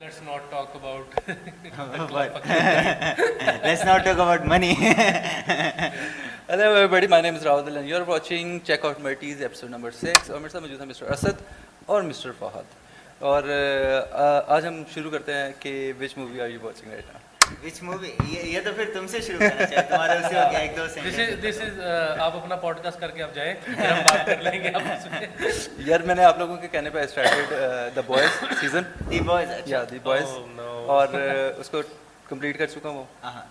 Let's not talk about. Let's not talk about money. Hello everybody, my name is Rahul and you're watching Check Out Merties episode number 6 اور میرے ساتھ موجود ہیں mister Asad اور mister Fahad اور uh, آج ہم شروع کرتے ہیں کہ which movie are you watching right Which movie? یہ تو پھر تم سے شروع کرنا چاہیے تمہارا اسی ہو گیا ایک دو This is sentence this is uh, آپ اپنا پوڈ کاسٹ کر کے آپ جائیں پھر ہم بات کر لیں گے آپ اس میں یار میں نے آپ لوگوں کے کہنے پہ started the boys season the boys یا دی بوائز Oh, no. اور اس کو کمپلیٹ کر چکا ہوں وہ ہاں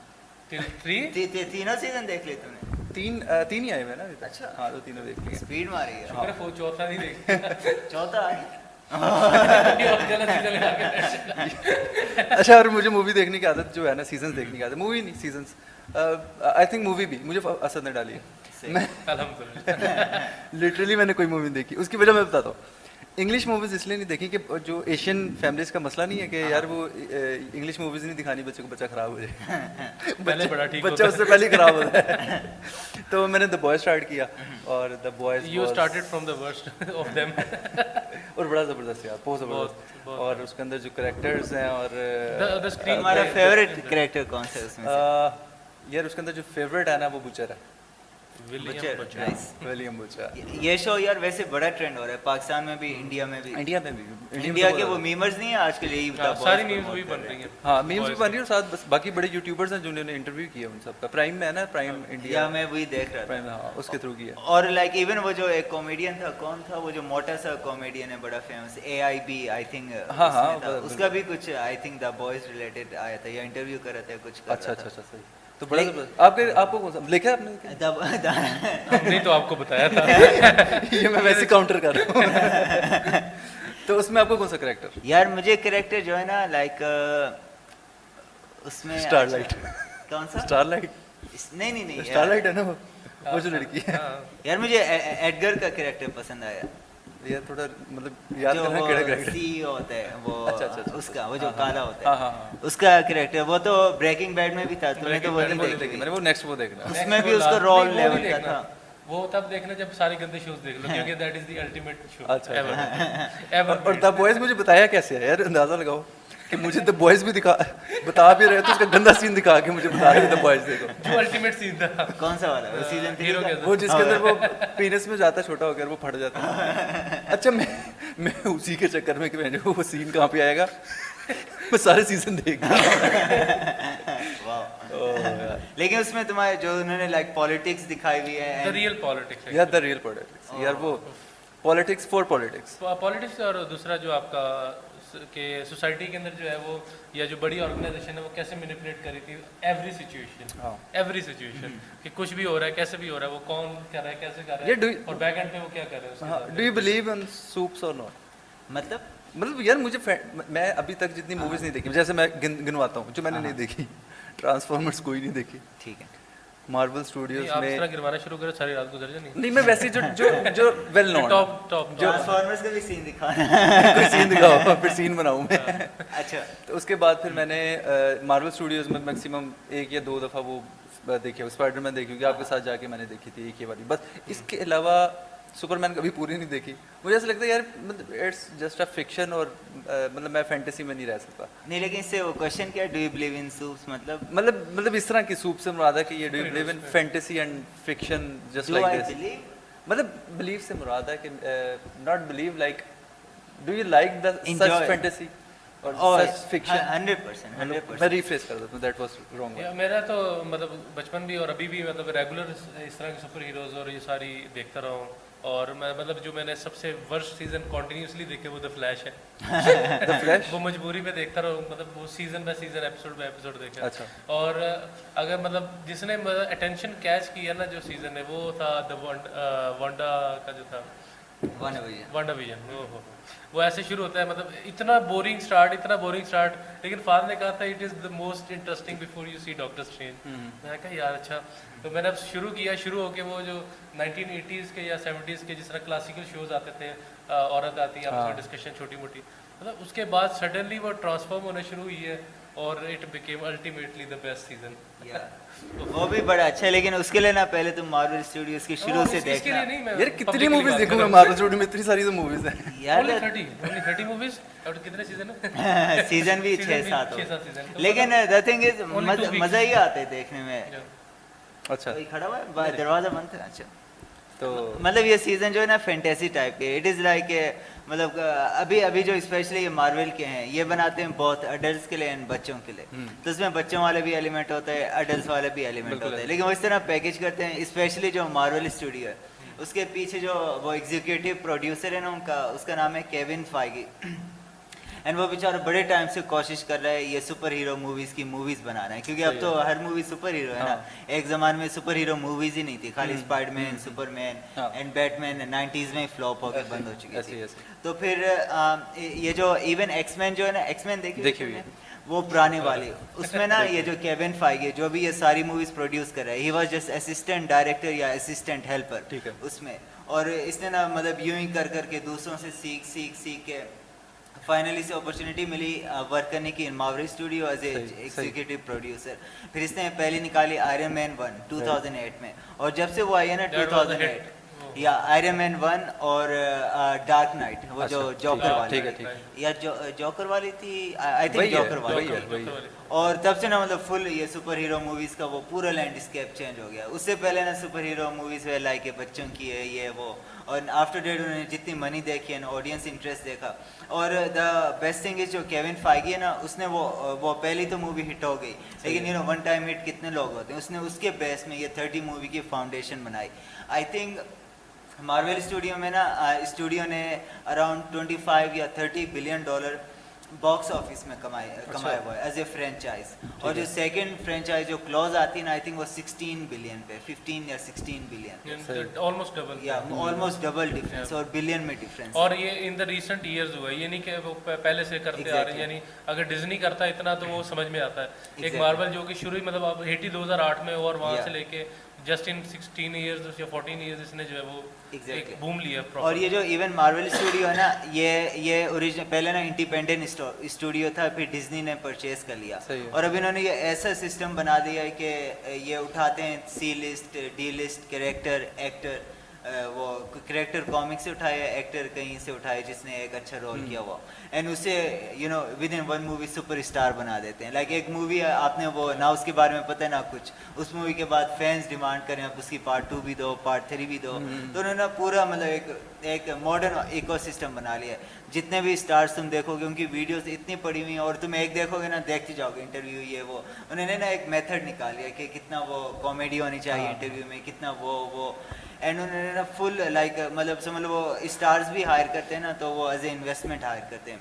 تینوں سیزن دیکھ لیے تم نے تین تین ہی آئے ہوئے نا اچھا۔ ہاں تو تینوں دیکھ لیے اسپیڈ ماری ہے شکر ہے وہ چوتھا نہیں دیکھ چوتھا اچھا اور مجھے مووی دیکھنے کی عادت جو ہے نا سیزنس دیکھنے کی عادت مووی نہیں سیزنس آئی تھنک مووی بھی مجھے اسد نے ڈالی ہے۔ میں لٹرلی میں نے کوئی مووی دیکھی۔ اس کی وجہ میں بتاتا ہوں۔ انگلش موویز اس لیے نہیں دیکھی کہ جو ایشین فیملیز کا مسئلہ نہیں ہے کہ یار وہ انگلش موویز نہیں دکھانی بچے کو بچہ خراب ہو جائے۔ بچہ اس سے پہلے خراب ہوتا ہے تو میں نے دا بوائے اسٹارٹ کیا اور the boys you started from the worst of them اور بڑا زبردست یار بہت زبردست۔ اور اس کے اندر جو کریکٹرز ہیں اور the screen تمہارا فیوریٹ کریکٹر کون سا ہے اس میں سے؟ یار اس کے اندر جو فیوریٹ ہے نا وہ بچر ہے۔ ولیم یہ شو یار ویسے بڑا ٹرینڈ ہو رہا ہے پاکستان میں بھی انڈیا میں بھی انڈیا میں بھی انڈیا کے وہ میمرز نہیں ہیں آج کل یہی ساری نیوز وہی بن رہی ہیں ہاں میمز بھی بن رہی اور ساتھ بس باقی بڑے یوٹیوبرز ہیں جنہوں نے انٹرویو کیا ان سب کا پرائم میں ہے نا پرائم انڈیا یا میں وہی دیکھ رہا تھا اس کے تھرو کیا اور لائک ایون وہ جو ایک کامیڈین تھا کون تھا وہ جو موٹا سا کامیڈین ہے بڑا famous A I B I think ہاں، ہاں، اس کا بھی کچھ I think the boys related آیا تھا یا انٹرویو کر رہا تھا کچھ اچھا اچھا اچھا صحیح تو بڑا آپ کے آپ کو کون سا لکھا آپ نے نے تو آپ کو بتایا تھا۔ یہ میں ویسے کاؤنٹر کر رہا ہوں۔ تو اس میں آپ کو کون سا کریکٹر یار مجھے کریکٹر جو ہے نا لائک اس میں اسٹار لائٹ کون سا؟ اسٹار لائٹ نہیں نہیں نہیں اسٹار لائٹ ہے نا وہ۔ جو لڑکی ہے۔ یار مجھے ایڈگر کا کریکٹر پسند آیا۔ یہ تھوڑا مطلب یاد کرنا کیڑا کریکٹر سی ہوتا ہے وہ اچھا، اچھا، اچھا، اس کا وہ جو ہاں، ہاں، کالا ہوتا ہاں ہے۔ ہاں ہاں اس کا کریکٹر وہ تو بریکنگ بیڈ میں بھی تھا تم نے تو وہ نہیں دیکھی میں نے وہ نیکسٹ وہ دیکھنا۔ اس میں بھی اس کا رول لیول کا۔ تھا۔ وہ تب دیکھنا جب سارے گندے شوز دیکھ لو کیونکہ دیٹ از دی الٹیمیٹ شو اچھا، ایور اور دا بوائز مجھے بتایا کیسے ہے؟ یار اندازہ لگاؤ۔ کہ مجھے دا بوائز بھی دکھا بتا بھی رہے تو اس کا گندا سین دکھا کے مجھے بتا رہے دا بوائز دیکھو۔ جو الٹیمیٹ سین تھا۔ کون سا والا؟ وہ سیزن تھری ہیرو کا؟ کے وہ جس کے اندر وہ پینس میں جاتا چھوٹا ہو کر وہ پھٹ جاتا۔ ہے اچھا میں میں اسی کے چکر میں کہ میں وہ سین کہاں پہ آئے گا؟ میں سارے سیزن دیکھ لیکن اس میں تمہارے جو انہوں نے لائک پالیٹکس دکھائی ہوئی دا ہے۔ ریئل پالیٹکس یار دا ریئل پالیٹکس یار وہ پالیٹکس فور پالیٹکس پالیٹکس اور دوسرا جو آپ کا کہ سوسائٹی کے اندر جو ہے وہ یا جو بڑی آرگنائزیشن ہے وہ کیسے مینیپولیٹ کری تھی ایوری سچویشن ہاں۔ ایوری سچویشن کہ کچھ بھی ہو رہا ہے کیسے بھی ہو رہا ہے وہ کون کر رہا ہے کیسے کر رہا ہے اور بیک اینڈ پہ وہ کیا کر رہا ہے ہاں do you believe in supes اور ناٹ مطلب؟ مطلب یار مجھے میں ابھی تک جتنی موویز نہیں دیکھی جیسے میں گنواتا ہوں جو میں نے نہیں دیکھی ٹرانسفارمرس کوئی نہیں دیکھی۔ ٹھیک ہے۔ مارول اسٹوڈیوز میں طرح گروانا شروع کرے ساری رات گزر جانی نہیں میں ویسے جو جو جو well known top top Transformers کا بھی سین دکھا کوئی سین دکھاؤ پھر سین بناؤں میں اچھا۔ تو اس کے بعد پھر میں نے مارول اسٹوڈیوز میں میکسیمم ایک یا دو دفعہ وہ دیکھی اسپائڈر مین دیکھی ہوگی آپ کے ساتھ جا کے میں نے دیکھی تھی ایک ہی والی۔ بس اس کے علاوہ سپر مین کبھی پوری نہیں دیکھی۔ مجھے ایسا لگتا ہے یار مطلب اٹس جسٹ اے فکشن اور مطلب میں فینٹیسی میں نہیں رہ سکتا۔ نہیں لیکن اس سے وہ کوشچن کیا do you believe in supes مطلب مطلب مطلب اس طرح کی سوپ سے مراد ہے کہ یہ do you believe in fantasy and fiction just like this مطلب بلیو سے مراد ہے کہ not believe like do you like the. Such fantasy میرا تو مطلب بچپن بھی اور ابھی بھی مطلب ریگولر اس طرح کے سپر ہیروز اور یہ ساری دیکھتا رہا ہوں۔ اور میں مطلب جو میں نے سب سے ورسٹ سیزن کنٹینیوسلی دیکھے وہ دا فلیش ہے۔ دا فلیش وہ مجبوری میں دیکھتا رہا ہوں مطلب وہ season by season episode by episode دیکھا۔ اچھا۔ اور اگر مطلب جس نے اٹینشن کیچ کیا نا جو سیزن ہے وہ تھا دا وانڈا کا جو تھا۔ Oh, oh, oh. وہ ایسے شروع ہوتا ہے مطلب اتنا بورنگ سٹارٹ اتنا بورنگ سٹارٹ لیکن فاد نے کہا تھا it is the most interesting before you see Doctor Strange میں نے کہا یار اچھا۔ تو میں نے اب شروع کیا شروع ہو کے وہ جو نائنٹین ایٹیز کے یا سیونٹیز کے جس طرح کلاسیکل شوز آتے تھے عورت آتی ہے آپ ڈسکشن چھوٹی موٹی۔ مطلب اس کے بعد سڈنلی وہ ٹرانسفارم ہونا شروع ہوئی ہے اور it became ultimately the best season وہ بھی بڑا اچھا ہے لیکن اس کے لیے نا پہلے تم مارول اسٹوڈیوز کی شروع سے دیکھنا۔ یار کتنی موویز دیکھوں میں مارول اسٹوڈیو میں؟ اتنی ساری تو موویز ہیں۔ یار 30 30 موویز اور کتنے سیزن ہیں؟ سیزن بھی 6 7 لیکن دا تھنگ از مزہ ہی آتا ہے دیکھنے میں۔ اچھا۔ کھڑا ہوا ہے؟ دروازہ بند ہے اچھا۔ تو مطلب یہ سیزن جو ہے نا فینٹیسی ٹائپ کے اٹ از لائک مطلب ابھی ابھی جو اسپیشلی یہ مارول کے ہیں یہ بناتے ہیں بہت اڈلٹس کے لیے اینڈ بچوں کے لیے۔ تو اس میں بچوں والے بھی ایلیمنٹ ہوتے ہیں اڈلٹس والے بھی ایلیمنٹ ہوتے ہیں۔ لیکن وہ اس طرح پیکج کرتے ہیں اسپیشلی جو مارول اسٹوڈیو ہے۔ اس کے پیچھے جو وہ ایگزیکیوٹیو پروڈیوسر ہے نا ان کا اس کا نام ہے کیون فائگی اینڈ وہ بیچارہ بڑے ٹائم سے کوشش کر رہا ہے یہ سپر ہیرو موویز کی موویز بنانا ہے کیونکہ اب تو ہر مووی سپر ہیرو ہے نا۔ ایک زمان میں سپر ہیرو موویز ہی نہیں تھی خالی Spider Man Superman and Batman nineties میں فلوپ ہو کے بند ہو چکی تھی۔ تو پھر یہ جو ایون ایکس مین جو ہے نا ایکس مین دیکھیے وہ پرانے والے اس میں نا یہ جو کیون فائگے جو بھی یہ ساری موویز پروڈیوس کر رہا ہے he was just assistant director یا اسسٹنٹ ہیلپر اس میں۔ اور اس نے نا مطلب یوں ہی کر کر کے دوسروں سے سیکھ سیکھ سیکھ کے فائنلی سے اپرچونیٹی ملی ورک کرنے کی انماوری studio as a executive producer پھر اس نے پہلی نکالی Iron Man one two thousand eight میں۔ اور جب سے وہ آئی ہے نا ٹو تھاؤزینڈ ایٹ یا آئرن مین ون اور ڈارک نائٹ وہ جو جوکر والی یا جوکر والی تھی؟ آئی تھنک جوکر والی اور تب سے نا مطلب فل یہ سپر ہیرو موویز کا وہ پورا لینڈسکیپ چینج ہو گیا۔ اس سے پہلے نا سپر ہیرو موویز ہوئے لائک بچوں کی ہے یہ وہ۔ اور آفٹر ڈیٹ انہوں نے جتنی منی دیکھی ہے نا آڈینس انٹرسٹ دیکھا اور دا بیسٹ تھنگ از جو کیون فائگی ہے نا اس نے وہ وہ پہلی تو مووی ہٹ ہو گئی لیکن you know one time hit کتنے لوگ ہوتے ہیں؟ اس نے اس کے بیس میں یہ تھرٹی مووی کی فاؤنڈیشن بنائی۔ آئی تھنک مارول اسٹوڈیو میں نا اسٹوڈیو نے اراؤنڈ ٹوئنٹی فائیو یا thirty billion dollar box office میں اچھا۔ کمایا ہوا ہے ایز اے فرینچائز اور جو سیکنڈ فرینچائز جو کلوز آتی ہے نا آئی تھنک وہ سکسٹین بلین پہ ففٹین یا سکسٹین بلین آلموسٹ ڈبل یا آلموسٹ ڈبل ڈفرینس اور بلین میں ڈفرینس اور یہ ان دا ریسنٹ ایئرز ہوا ہے یہ نہیں کہ وہ پہلے سے کرتے آ رہے ہیں۔ یعنی اگر ڈزنی کرتا اتنا تو وہ سمجھ میں آتا ہے۔ ایک ماربل جو کہ شروع مطلب اب ایٹی دو ہزار آٹھ میں اور وہاں سے لے کے جسٹ ان سکسٹین ایئرز یا فورٹین ایئرز اس نے جو ہے وہ ایک بوم لیا اور یہ جو ایون مارول اسٹوڈیو ہے نا یہ یہ اوریجنل پہلے نا انڈیپینڈنٹ اسٹوڈیو تھا پھر ڈزنی نے پرچیز کر لیا. اور اب انہوں نے یہ ایسا سسٹم بنا دیا ہے کہ یہ اٹھاتے ہیں C list D list character actor وہ کریکٹر کامک سے اٹھائے ایکٹر کہیں سے اٹھائے جس نے ایک اچھا رول کیا ہوا۔ اینڈ اسے you know with in one movie superstar بنا دیتے ہیں۔ لائک ایک مووی آپ نے وہ نہ اس کے بارے میں پتہ نہ کچھ۔ اس مووی کے بعد فینس ڈیمانڈ کریں آپ اس کی پارٹ ٹو بھی دو پارٹ تھری بھی دو۔ تو انہوں نے پورا مطلب ایک ایک ماڈرن ایکو سسٹم بنا لیا۔ ہے جتنے بھی اسٹارس تم دیکھو گے ان کی ویڈیوز اتنی پڑی ہوئی ہیں۔ اور تم ایک دیکھو گے نا دیکھتے جاؤ گے انٹرویو یہ وہ۔ انہوں نے نا ایک میتھڈ نکال لیا کہ کتنا وہ کامیڈی ہونی چاہیے ہاں۔ انٹرویو میں کتنا وہ وہ اینڈ انہوں نے نا فل لائک مطلب سمجھ لو وہ اسٹارز بھی ہائر کرتے ہیں نا تو وہ ایز اے انویسٹمنٹ ہائر کرتے ہیں۔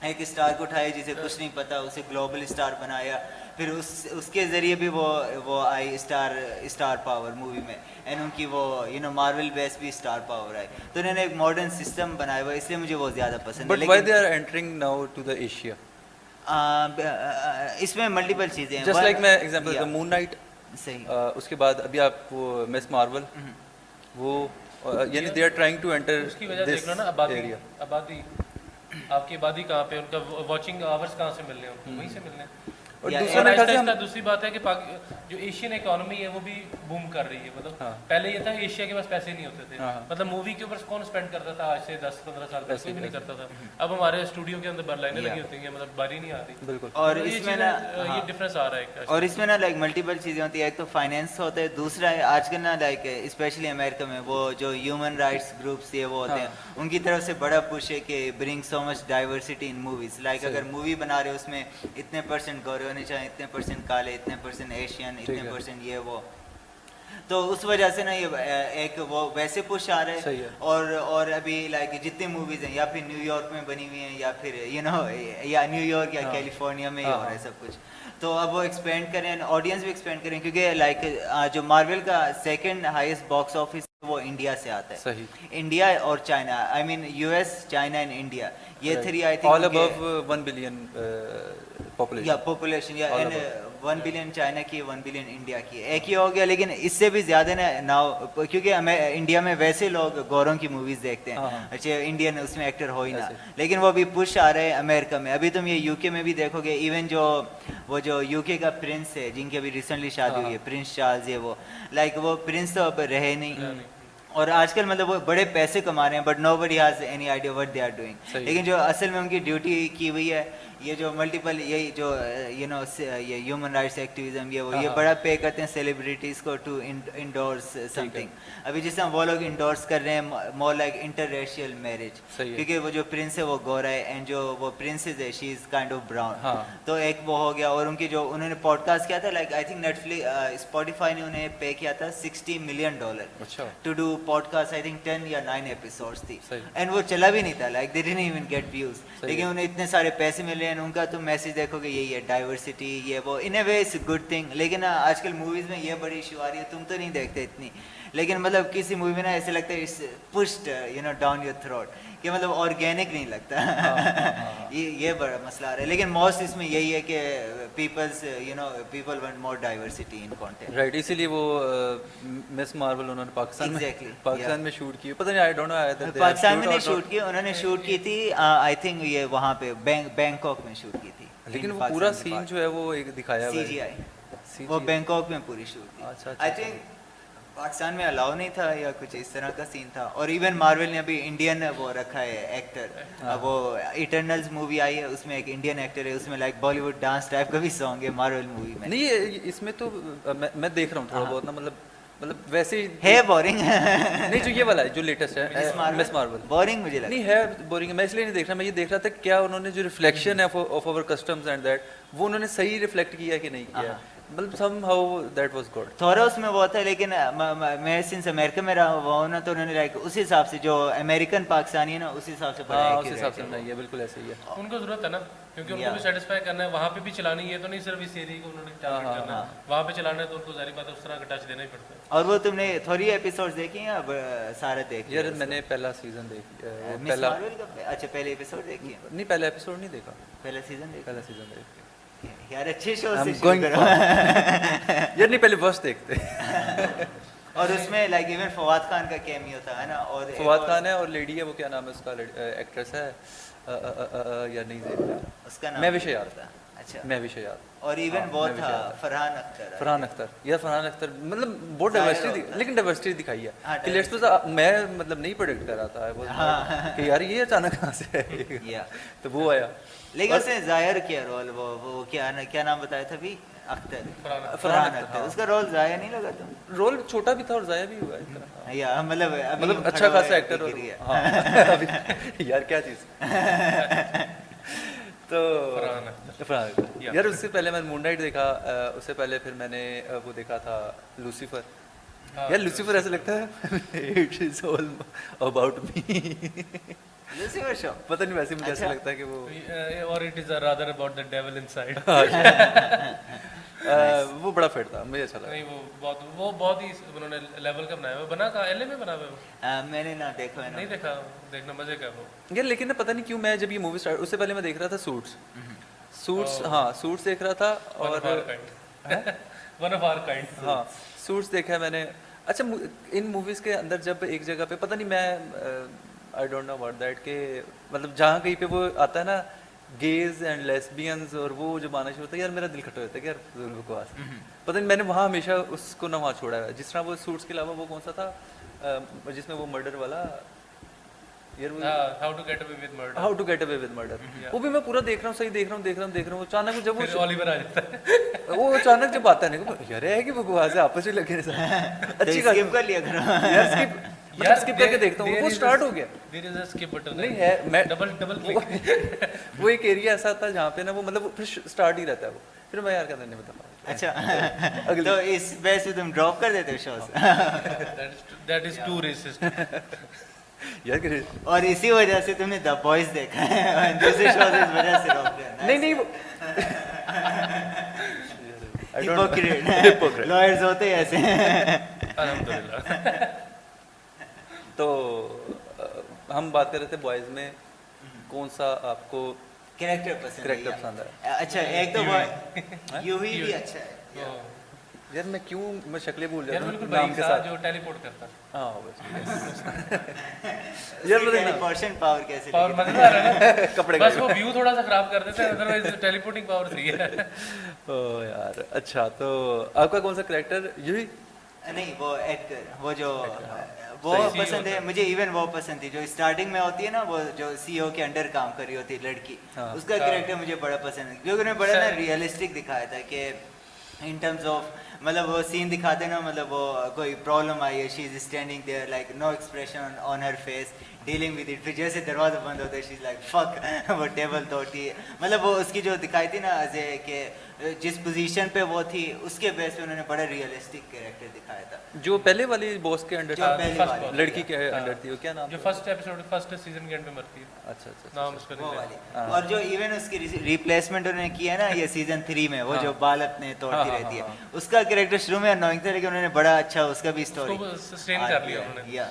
ایک اسٹار کو اٹھایا جسے کچھ نہیں پتا اسے گلوبل اسٹار بنایا۔ پھر اس اس کے ذریعے بھی وہ وہ I star star power movie میں۔ اینڈ ان کی وہ یو نو مارول بیس بھی اسٹار پاور آئی۔ تو انہوں نے ایک ماڈرن سسٹم بنایا ہوا اس لیے مجھے وہ زیادہ پسند ہے۔ اس میں ملٹیپل چیزیں ہیں۔ جسٹ لائک میں ایگزامپل مون نائٹ صحیح۔ اس کے بعد ابھی آپ کو مس مارول وہ یعنی they are trying to enter اس کی وجہ دیکھ لو نا آبادی آبادی آپ کی آبادی کہاں پہ ان کا واچنگ آورز کہاں سے مل رہے ہیں؟ وہیں سے مل رہے ہیں۔ اور دوسرا میرے خیال سے دوسری بات ہے کہ جو ایشین اکانومی ہے وہ بھی بوم کر رہی ہے مطلب ہاں۔ پہلے یہ تھا ایشیا کے پاس پیسے نہیں ہوتے تھے۔ ہاں۔ مطلب مووی کے اوپر کون سپینڈ کرتا تھا؟ آج سے دس پندرہ سال پیسے بھی نہیں کرتا تھا۔ اب ہمارے اسٹوڈیو کے اندر بر لائنیں لگی ہوتی ہیں مطلب باری نہیں آتی۔ بالکل۔ اور اس میں یہ ہاں۔ ڈفرینس آ رہا ہے اور اس میں نا لائک ملٹیپل چیزیں ہوتی ہیں۔ ایک تو فائنینس ہوتا ہے دوسرا آج کل نا لائک اسپیشلی امریکہ میں وہ جو ہیومن رائٹس گروپس یہ وہ ہوتے ہیں ان کی طرف سے بڑا پوچھ ہے کہ bring so much diversity in movies like اگر مووی بنا رہے اس میں اتنے پرسینٹ گورے ہونے چاہیے اتنے پرسنٹ کالے اتنے پرسنٹ ایشین اتنے پرسنٹ یہ وہ تو اس وجہ سے نا یہ ایک وہ ویسے پش آ رہے ہیں اور اور ابھی لائک جتنی موویز ہیں یا پھر نیو یارک میں بنی ہوئی ہیں یا پھر یو نو یا نیو یارک یا کیلیفورنیا میں ہی ہو رہا ہے سب کچھ تو اب وہ ایکسپینڈ کریں آڈینس بھی ایکسپینڈ کریں کیونکہ لائک جو مارول کا سیکنڈ ہائیسٹ باکس آفس وہ انڈیا سے آتا ہے انڈیا اور China I mean U S China and India یہ three I think all about 1 billion population یا پاپولیشن یا ون بلین چائنا کی ون بلین انڈیا کی ایک ہی ہو گیا لیکن اس سے بھی زیادہ نا ناؤ کیونکہ ہمیں انڈیا میں ویسے لوگ گوروں کی موویز دیکھتے ہیں اچھا انڈین اس میں ایکٹر ہو ہی نہ لیکن وہ بھی پش آ رہے ہیں امریکہ میں ابھی تم یہ یو کے میں بھی دیکھو گے ایون جو وہ جو یو کے کا پرنس ہے جن کی ابھی ریسنٹلی شادی ہوئی ہے پرنس چارلز یہ وہ لائک وہ پرنس تو اب رہے نہیں اور آج کل مطلب وہ بڑے پیسے کما رہے ہیں but nobody has any idea what they are doing لیکن جو اصل میں ان کی ڈیوٹی کی ہوئی ہے یہ جو ملٹیپل یہ جو یو نو یہ ہیومن رائٹس ایکٹیویزم یہ وہ یہ بڑا پے کرتے ہیں سیلیبریٹیز کو ٹو انڈورس سم تھنگ ابھی جس طرح وہ لوگ انڈورس کر رہے ہیں more like interracial marriage کیونکہ وہ جو پرنس ہے وہ گورا ہے اینڈ جو وہ پرنسز ہے she is kind of brown تو ایک وہ ہو گیا اور ان کی جو انہوں نے پوڈ کاسٹ کیا تھا like I think Netflix Spotify نے انہیں پے کیا تھا sixty million dollar to do I think ten یا نائن ایپیسوڈس تھی اینڈ وہ چلا بھی نہیں تھا like they didn't even get views لیکن انہیں اتنے سارے پیسے ملے ہیں ان کا تم میسج دیکھو کہ یہی ہے ڈائیورسٹی یہ وہ ان اے وے از گڈ تھنگ لیکن آج کل موویز میں یہ بڑی ایشو آ رہی ہے تم تو نہیں دیکھتے اتنی لیکن مطلب کسی مووی میں نا ایسے لگتا ہے you know down your throat کہ مطلب آرگینک نہیں لگتا۔ ہاں، ہاں، ہاں، یہ بڑا مسئلہ آ رہا ہے۔ لیکن موسٹ اس میں یہی ہے کہ peoples you know people want more diversity in content right اسی لیے وہ مس مارول انہوں نے پاکستان میں پاکستان میں شوٹ کی پتہ نہیں آئی ڈونٹ نو آئی پاکستان میں نہیں شوٹ کی انہوں نے شوٹ کی تھی آئی تھنک یہ وہاں پہ بینکاک میں شوٹ کی تھی۔ لیکن وہ پورا سین جو ہے وہ ایک دکھایا سی جی آئی وہ بینکاک میں پوری شوٹ کی۔ اچھا، اچھا، آئی تھنک پاکستان میں الاؤ نہیں تھا یا کچھ اس طرح کا سین تھا؟ اور ایون مارول نے ابھی انڈین وہ رکھا ہے ایکٹر ہاں. وہ اٹرنلز مووی آئی ہے اس میں ایک انڈین ایکٹر ہے اس میں like Bollywood dance type کا بھی سانگ ہے مارول مووی میں. نہیں اس میں تو میں دیکھ رہا ہوں تھوڑا ہاں. بہت نا مطلب مطلب ویسے ہے بورنگ نہیں جو یہ والا ہے جو لیٹسٹ ہے مس مارول بورنگ مجھے نہیں ہے. بورنگ میں اس لیے نہیں دیکھ رہا میں یہ دیکھ رہا تھا کیا انہوں نے جو ریفلیکشن ہے آف کسٹمز اینڈ دیٹ وہ انہوں نے صحیح ریفلیکٹ کیا کہ نہیں کیا؟ مطلب somehow that was good Thors میں وہ تھا لیکن میں سنس امریکہ میں رہا ہوا ہوں نا تو انہوں نے لائک اسی حساب سے جو امریکن پاکستانی ہے نا اسی حساب سے پڑھایا ہاں، اسی حساب سے نہیں ہے بالکل ایسے ہی ہے۔ ان کو ضرورت ہے نا کیونکہ ان کو بھی سیٹسفائی کرنا ہے وہاں پہ بھی چلانی ہے تو نہیں صرف اس ایریا کو انہوں نے ہاں، ہاں، کرنا وہاں پہ چلانا ہے تو ان کو ظاہری بات ہے اس طرح کا ٹچ دینا ہی پڑتا ہے۔ اور وہ تم نے تھوڑی ایپیسوڈز دیکھے ہیں اب سارا دیکھ یار میں نے پہلا سیزن دیکھ پہلا اچھا پہلے ایپیسوڈ دیکھی نہیں پہلا ایپیسوڈ نہیں دیکھا۔ پہلا سیزن دیکھا۔ پہلا سیزن دیکھا۔ یار اچھے شو سے شروع کرو یار نہیں پہلے بس دیکھتے اور اس میں لائک ایون فواد خان کا کیمیو تھا ہے نا اور فواد خان ہے اور لیڈی ہے وہ کیا نام ہے اس کا ایکٹریس ہے یا نہیں اس کا نام میں وشے یاد تھا میں وشے یاد اور ایون وہ تھا فرحان اختر فرحان اختر یا فرحان اختر مطلب بہت ڈائیورسٹی لیکن ڈائیورسٹی دکھائی ہے کہ لیٹس میں مطلب نہیں پریڈکٹ کر رہا تھا کہ یار یہ اچانک کہاں سے ہے تو وہ آیا لیکن اس نے ظاہر کیا رول وہ کیا نام بتایا تھا بھی اختر. فرحان اختر. ہاں. اس کا رول ظاہر نہیں لگا تھا؟ رول چھوٹا بھی تھا اور ظاہر بھی ہوا ہاں. یا مطلب مطلب اچھا خاصا ایکٹر ہاں. یار کیا چیز؟ تو فرحان اختر. یار اس سے پہلے میں نے مون نائٹ دیکھا اس سے پہلے پھر میں نے وہ دیکھا تھا لوسیفر یار لوسیفر ایسا لگتا ہے it is all about me وہ بڑا فٹ تھا مجھے اچھا لگا نہیں وہ بہت وہ بہت ہی انہوں نے لیول کا بنایا ہوا بنا کہاں ایل میں بنا ہوا میں نے نہ دیکھا ہے نہیں دیکھا دیکھنا مزے کا وہ یار لیکن پتہ نہیں کیوں میں جب یہ مووی سٹارٹ اس سے پہلے میں دیکھ رہا تھا سوٹس سوٹس ہاں سوٹس دیکھ رہا تھا اور ون آف آر کائنڈ ہاں سوٹس دیکھا ہے میں نے اچھا ان موویز کے اندر جب ایک جگہ پہ پتہ نہیں میں I don't know about that کہ مطلب جہاں کہیں پہ وہ آتا ہے نا گیز اینڈ لیسبینس اور وہ جب آنا شروع ہوتا ہے یار میرا دل کھٹا ہوتا ہے یار فضول بکواس۔ پتا نہیں میں نے وہاں ہمیشہ اس کو نہ وہاں چھوڑا ہے۔ جس طرح وہ سوٹس کے علاوہ وہ کون سا تھا؟ جس میں وہ مرڈر والا۔ وہ بھی میں پورا دیکھ رہا ہوں صحیح دیکھ رہا ہوں دیکھ رہا ہوں دیکھ رہا ہوں۔ اچانک جب وہ وہ اچانک جب آتا ہے یار ہے کہ بکواس ہے آپس لگے اچھی یار اسکپ کر کے دیکھتا ہوں وہ سٹارٹ ہو گیا نہیں ہے میں ڈبل ڈبل وہ ایک ایریا ایسا تھا جہاں پہ نا وہ مطلب پھر سٹارٹ ہی رہتا ہے وہ پھر میں یار کا نہیں بتا اچھا تو اس وجہ سے تم ڈراپ کر دیتے ہو shows that is too racist اور اسی وجہ سے تم نے دا بوائز دیکھا ہے دوسرے شوز اس وجہ سے ڈراپ کیا نہیں نہیں ہپوکریٹ ہپوکریٹ لائرز ہوتے ہیں ایسے الحمدللہ تو ہم بات کر رہے تھے بوائز میں کون سا آپ کو کریکٹر پسند کریکٹر پسند ہے؟ اچھا ایک تو ہاں؟ یوہی بھی اچھا ہے ہاں. یار. میں کیوں میں شکلیں بھول جاتا ہوں نام کے ساتھ۔ جو ٹیلی پورٹ کرتا ہاں بس یار مجھے پرشن پاور کیسے پاور مزیدار ہے کپڑے بس وہ ویو تھوڑا سا خراب کر دیتا ہے ادروائز ٹیلی پورٹنگ پاور صحیح ہے۔ او یار اچھا تو آپ کا کون سا کریکٹر یہی نہیں وہ ایکٹر وہ جو وہ پسند ہے۔ مجھے ایون وہ پسند تھی جو اسٹارٹنگ میں ہوتی ہے نا وہ جو سی او کے انڈر کام کری ہوتی ہے لڑکی۔ اس کا کریکٹر مجھے بڑا پسند ہے۔ کیونکہ نے بڑا نا ریئلسٹک دکھایا تھا کہ ان ٹرمز آف مطلب وہ سین دکھاتے نا مطلب وہ کوئی پرابلم آئی ہے she is standing there like no expression on her face dealing with it پھر جیسے دروازہ بند ہوتا ہے شی از لائک فک وہ ٹیبل توڑتی ہے۔ مطلب وہ اس کی جو دکھائی تھی نا ایز اے کہ جس پوزیشن پہ وہ تھی اس کے بیس پہ انہوں نے بڑے ریئلسٹک کریکٹر دکھایا تھا۔ جو پہلے والی بوس کے انڈر تھا لڑکی کے ہاں۔ انڈر تھی وہ کیا نام جو فرسٹ ایپیسوڈ فرسٹ سیزن کے انڈر مرتی ہے۔ اچھا اچھا, اچھا،, اچھا، نام اس کا وہ والی۔ ہاں۔ اور جو ایون اس کی ریپلیسمنٹ انہوں نے کی ہے نا یہ ہاں۔ سیزن 3 میں وہ جو بال اپنے توڑتی رہتی ہے۔ اس کا کریکٹر شروع میں انوئنگ تھا لیکن انہوں نے بڑا اچھا اس کا بھی سٹوری سسٹین کر لیا انہوں نے۔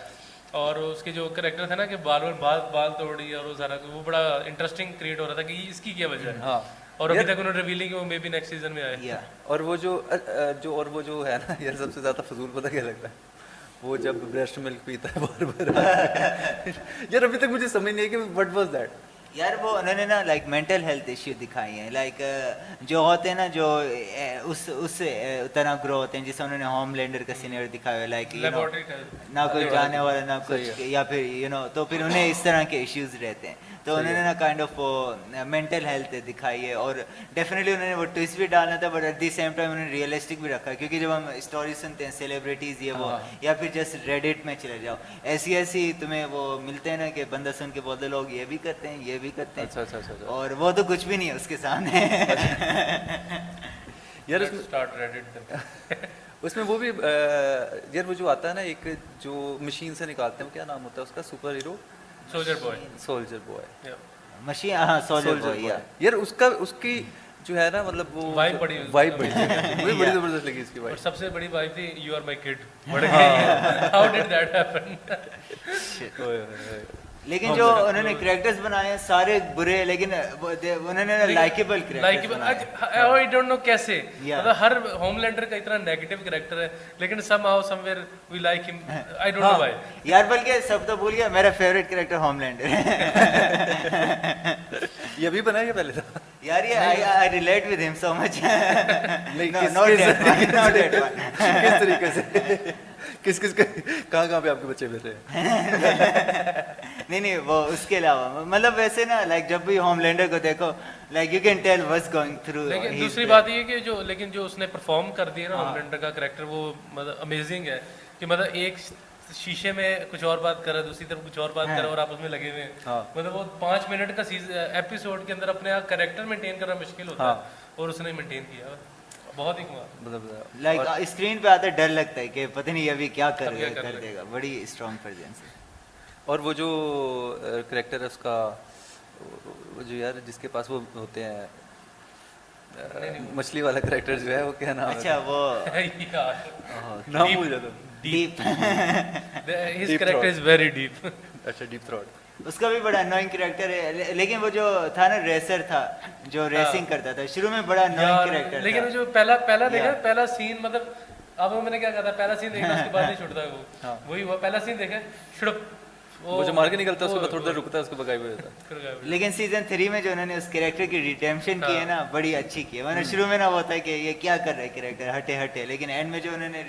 اور اس کے جو کریکٹر تھے نا کہ بال بال بال توڑی اور وہ ذرا وہ بڑا انٹرسٹنگ کریٹ ہو رہا تھا کہ اس کی کیا وجہ ہے۔ اور ابھی تک انہوں نے ریویل نہیں کہ وہ میبی نیکسٹ سیزن میں آئے اور وہ جو جو اور وہ جو ہے نا یار سب سے زیادہ فضول پتہ کیا لگتا ہے؟ وہ جب بریسٹ ملک پیتا ہے بار بار۔ یار ابھی تک مجھے سمجھ نہیں ہے کہ وٹ واز دیٹ یار وہ انہوں نے نا لائک مینٹل ہیلتھ ایشو دکھائی ہیں۔ لائک جو ہوتے ہیں نا جو اس اس طرح گرو ہوتے ہیں جسے انہوں نے ہوم لینڈر کا سینئر دکھایا ہے لائک نہ کوئی جانے والا نہ کچھ یا پھر یو نو تو پھر انہیں اس طرح کے ایشوز رہتے ہیں۔ تو انہوں نے نا کائنڈ آف مینٹل ہیلتھ دکھائی ہے اور ڈیفینیٹلی انہوں نے وہ ٹوئس بھی ڈالنا تھا but at the same time انہوں نے ریئلسٹک بھی رکھا ہے کیونکہ جب ہم اسٹوری سنتے ہیں سیلیبریٹیز یہ وہ یا پھر جسٹ ریڈٹ میں چلے جاؤ ایسی ایسی تمہیں وہ ملتے ہیں نا کہ بندہ سن کے بولتے لوگ یہ بھی کرتے ہیں یہ بھی کرتے ہیں۔ اچھا، اچھا، اچھا، اور وہ تو کچھ بھی نہیں ہے اس کے سامنے۔ یار اس میں وہ بھی یار وہ جو آتا ہے نا ایک جو مشین سے نکالتے ہیں کیا نام ہوتا ہے اس کا؟ Superhero? Soldier boy machine ہاں سولجر بوائے یار اس کا اس کی جو ہے نا مطلب وہ وائب بڑی وائب بڑی مجھے بڑی زبردست لگی اس کی وائب سب سے بڑی وائب تھی you are my kid how did that happen لیکن جو انہوں نے کریکٹرز بنائے ہیں سارے برے لیکن انہوں نے لائکیبل کریکٹرز بنائے۔ ہیں آئی ڈونٹ نو کیسے؟ مطلب ہر ہوم لینڈر کا اتنا نیگیٹو کریکٹر ہے لیکن somehow somewhere we like ہم آئی ڈونٹ نو وائی یار بلکہ سب تو بھول گیا میرا فیوریٹ کریکٹر ہوم لینڈر ہے۔ یہ بھی بنا یہ پہلے تھا یار یہ آئی ریلیٹ ود ہم سو مچ نو ڈیٹ نو ڈیٹ کس طریقے سے؟ کس کس کے کہاں کہاں پہ آپ کے بچے بیٹھے ہیں نہیں نہیں وہ اس کے علاوہ مطلب ویسے نا لائک جب بھی ہوم لینڈر کو دیکھو like you can tell what's going through دوسری بات یہ کہ جو لیکن جو اس نے پرفارم کر دیا نا ہاں. ہوم لینڈر کا کریکٹر وہ مطلب امیزنگ ہے کہ مطلب ایک شیشے میں کچھ اور بات کر رہا ہے دوسری طرف کچھ اور بات ہاں. کر رہا ہے اور آپ اس میں لگے ہوئے ہیں۔ ہاں. مطلب وہ پانچ منٹ کا ایپیسوڈ کے اندر اپنے کریکٹر مینٹین کرنا مشکل ہوتا ہے اور اس نے مینٹین کیا۔ بہت ہی اسکرین پہ ڈر لگتا ہے کہ پتہ نہیں ابھی کیا کر دے گا۔ بڑی اسٹرانگ اور وہ جو کریکٹر اس کا جو یار جس کے پاس وہ ہوتے ہیں مچھلی والا کریکٹر جو ہے وہ کیا نام اچھا وہ۔ نام بھول جاتا deep his character is very deep اچھا ڈیپ تھروٹ اس کا بھی بڑا انوائنگ کریکٹر ہے لیکن وہ جو تھا نا ریسر تھا جو ہاں۔ ریسنگ کرتا تھا شروع میں بڑا انوائنگ کریکٹر لیکن جو پہلا پہلا دیکھا پہلا سین مطلب اب میں نے کیا کہا تھا پہلا سین دیکھا اس کے بعد نہیں چھوڑتا وہ۔ ہاں۔ وہی ہوا پہلا سین دیکھا شڑپ۔ وہ جو مار کے نکلتا اس کے بعد تھوڑی دیر رکتا ہے اس کو بگائی ہو لیکن سیزن 3 میں جو انہوں نے اس کریکٹر کی ریڈیمپشن کی ہے ہاں۔ نا بڑی اچھی کی ہے۔ ورنہ شروع میں نہ ہوتا ہے کہ یہ کیا کر رہا ہے کریکٹر ہٹے ہٹے۔ لیکن اینڈ میں جو انہوں نے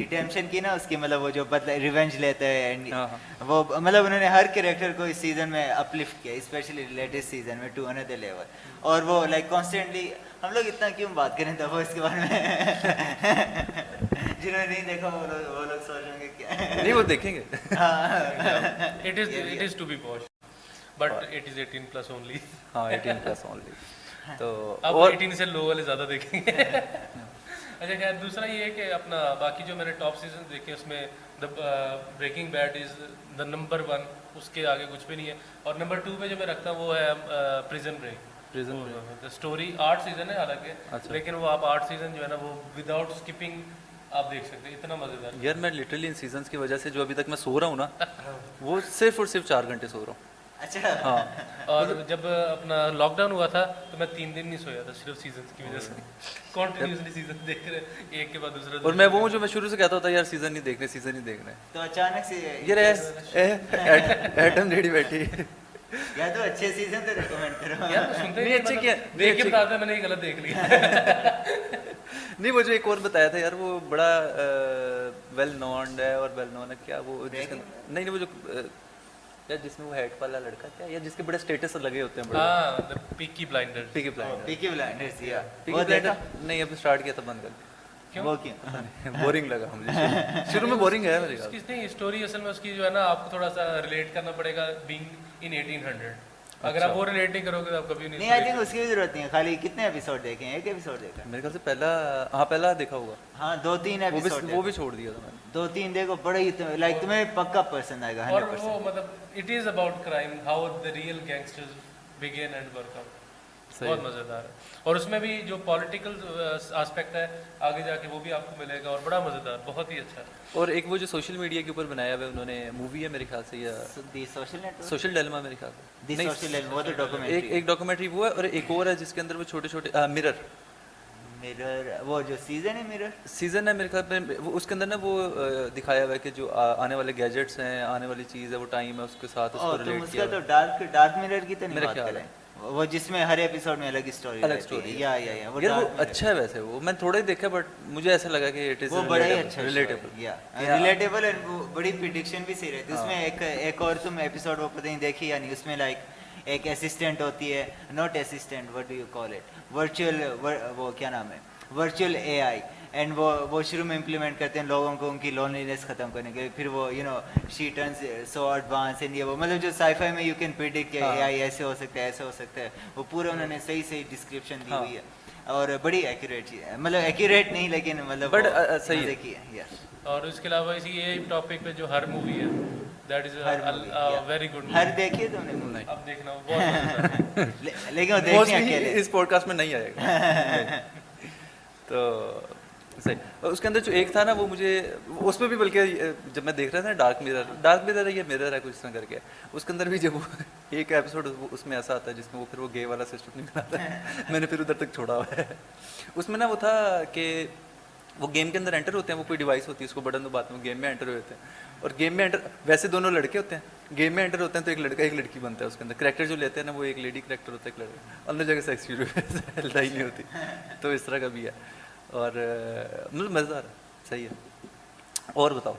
ریڈیمشن کی نا اس کی مطلب وہ جو بدلہ ریونج لیتے ہیں ہاں، ہاں۔ وہ مطلب انہوں نے ہر کریکٹر کو اس سیزن میں اپلفٹ کیا اسپیشلی لیٹسٹ سیزن میں ٹو اندر لیول اور وہ لائک کانسٹینٹلی ہم لوگ اتنا کیوں بات کریں تو وہ اس کے بارے میں؟ جنہوں نے نہیں دیکھا وہ لوگ وہ لوگ سوچیں گے کیا نہیں وہ دیکھیں گے۔ It is it is to be watch but it is 18 plus only ہاں 18 پلس اونلی تو اور 18 سے لو والے زیادہ دیکھیں گے۔ ہاں۔ اچھا خیر دوسرا یہ ہے کہ اپنا باقی جو میں نے ٹاپ سیزن دیکھے اس میں the Breaking Bad is the number one اس کے آگے کچھ بھی نہیں ہے۔ اور نمبر ٹو پہ جو میں رکھتا ہوں وہ ہے پریزن بریک اسٹوری آٹھ سیزن ہے حالانکہ اچھا۔ لیکن وہ آپ آٹھ سیزن جو ہے نا وہ وداؤٹ اسکپنگ آپ دیکھ سکتے اتنا مزیدار یار میں لٹرلی ان سیزنس کی وجہ سے جو ابھی تک میں سو رہا ہوں نا وہ صرف اور صرف چار گھنٹے سو رہا ہوں۔ اچھا۔ ہاں۔ اور جب اپنا لاک ڈاؤن ہوا تھا تو میں تین دن نہیں سویا تھا صرف سیزن کی وجہ سے۔ کنٹینیوسلی سیزن دیکھ رہے ایک کے بعد دوسرا اور میں وہ جو میں شروع سے کہتا ہوتا یار سیزن نہیں دیکھنے سیزن نہیں دیکھنے تو اچانک سے یہ رہے ایٹم ریڈی بیٹھی۔ یا تو اچھے سیزن تو ریکمینڈ کرو۔ یار سنتے نہیں اچھے مطلب کیا دیکھ کے بتاتا میں نے غلط دیکھ لیا۔ نہیں مجھے ایک اور بتایا تھا یار وہ بڑا ویل نونڈ ہے اور ویل نون ہے کیا وہ نہیں وہ جو یا جس میں وہ ہیڈ والا لڑکا تھا یا جس کے بڑے اسٹیٹس لگے ہوتے ہیں ہاں Peaky Blinder Peaky Blinder Peaky Blinder یا پیکی بلائنڈر نہیں اب سٹارٹ کیا تھا بند کر بورنگ لگا مجھے۔ شروع میں بورنگ ہے میرے خیال اسٹوری اصل میں اس کی جو ہے نا آپ کو تھوڑا سا ریلیٹ کرنا پڑے گا بینگ ان ایٹین ہنڈریڈ اگر آپ اچھا۔ وہ ریلیٹ نہیں کرو گے تو آپ کبھی نہیں آئی تھنک اس کی بھی ضرورت نہیں ہے۔ خالی کتنے اپیسوڈ دیکھے ہیں؟ ایک اپیسوڈ دیکھا۔ میرے خیال سے پہلا ہاں پہلا دیکھا ہوگا۔ ہاں دو تین اپیسوڈ وہ بھی چھوڑ دیا تھا میں دو تین دیکھو بڑے ہی لائک تمہیں پکا پرسن آئے گا اور وہ مطلب it is about crime how the real gangsters begin and work out بہت مزیدار ہے۔ اور اس میں بھی جو پولیٹیکل آسپیکٹ ہے آگے جا کے وہ بھی آپ کو ملے گا اور بڑا مزیدار بہت ہی اچھا اور ایک وہ جو سوشل میڈیا کے اوپر بنایا ہوا ہے انہوں نے مووی ہے میرے خیال سے یا سوشل ڈیلما میرے خیال سے۔ ایک ڈاکومنٹری وہ ہے اور ایک اور ہے جس کے اندر وہ چھوٹے چھوٹے مرر وہ جو سیزن ہے سیزن ہے میرے خیال میں اس کے اندر نا وہ دکھایا ہوا ہے کہ جو آنے والے گیجٹس ہیں آنے والی چیز ہے وہ ٹائم ہے اس کے ساتھ اس کو ریلیٹ کیا تو ڈارک ڈارک کی تو نہیں بات ہیں۔ وہ جس میں ہر ایپیسوڈ میں الگ اسٹوری الگ اسٹوری یا یا یا وہ اچھا ہے ویسے۔ وہ میں تھوڑا ہی دیکھا بٹ مجھے ایسا لگا کہ اٹ از بڑا ہی اچھا ریلیٹیبل یا ریلیٹیبل اینڈ بڑی پریڈکشن بھی صحیح رہتی اس میں ہاں۔ ایک ایک اور تم ایپیسوڈ وہ پتہ نہیں دیکھی یا اس میں لائک ایک اسسٹنٹ ہوتی ہے۔ Not assistant what do you call it virtual وہ کیا نام ہے؟ ورچوئل اے آئی اینڈ وہ وہ شروع میں امپلیمنٹ کرتے ہیں لوگوں کو ان کی لونلی نیس ختم کرنے کے پھر وہ you know she turns so advance and یہ وہ مطلب جو سائی فائی میں یو کین پریڈکٹ کہ ہاں. اے آئی ایسے ہو سکتا ہے ایسے ہو سکتا ہے. وہ پورا انہوں نے صحیح صحیح ڈسکرپشن دی ہاں. ہوئی ہے. اور بڑی ایکوریٹ چیز ہے. مطلب ایکوریٹ نہیں لیکن مطلب بٹ صحیح ہے. اور اس کے علاوہ اسی یہ ٹاپک پہ جو ہر مووی ہے لیکن اس پوڈ کاسٹ میں نہیں آئے گا. تو صحیح۔ اس کے اندر جو ایک تھا نا وہ مجھے اس پہ بھی بلکہ جب میں دیکھ رہا تھا نا ڈارک میرر ڈارک میرر ہے یا میرر ہے کچھ اس طرح کر کے اس کے اندر بھی جب وہ ایک ایپیسوڈ اس میں ایسا آتا ہے جس میں وہ پھر وہ گے والا سسٹم نہیں بناتا ہے۔ میں نے پھر ادھر تک چھوڑا ہوا ہے۔ اس میں نا وہ تھا کہ وہ گیم کے اندر انٹر ہوتے ہیں وہ کوئی ڈیوائس ہوتی ہے اس کو بٹن دو بات میں گیم میں انٹر ہوتے ہیں۔ اور گیم میں انٹر ویسے دونوں لڑکے ہوتے ہیں۔ گیم میں انٹر ہوتے ہیں تو ایک لڑکا ایک لڑکی بنتا ہے اس کے اندر۔ کریکٹر جو لیتے ہیں نا وہ ایک لیڈی کریکٹر ہوتا ہے ایک لڑکا۔ اندر جگہ سے ایکسپیرینس لڑائی نہیں ہوتی۔ تو اس طرح کا بھی ہے۔ اور مطلب رہا ہے صحیح ہے۔ اور بتاؤ۔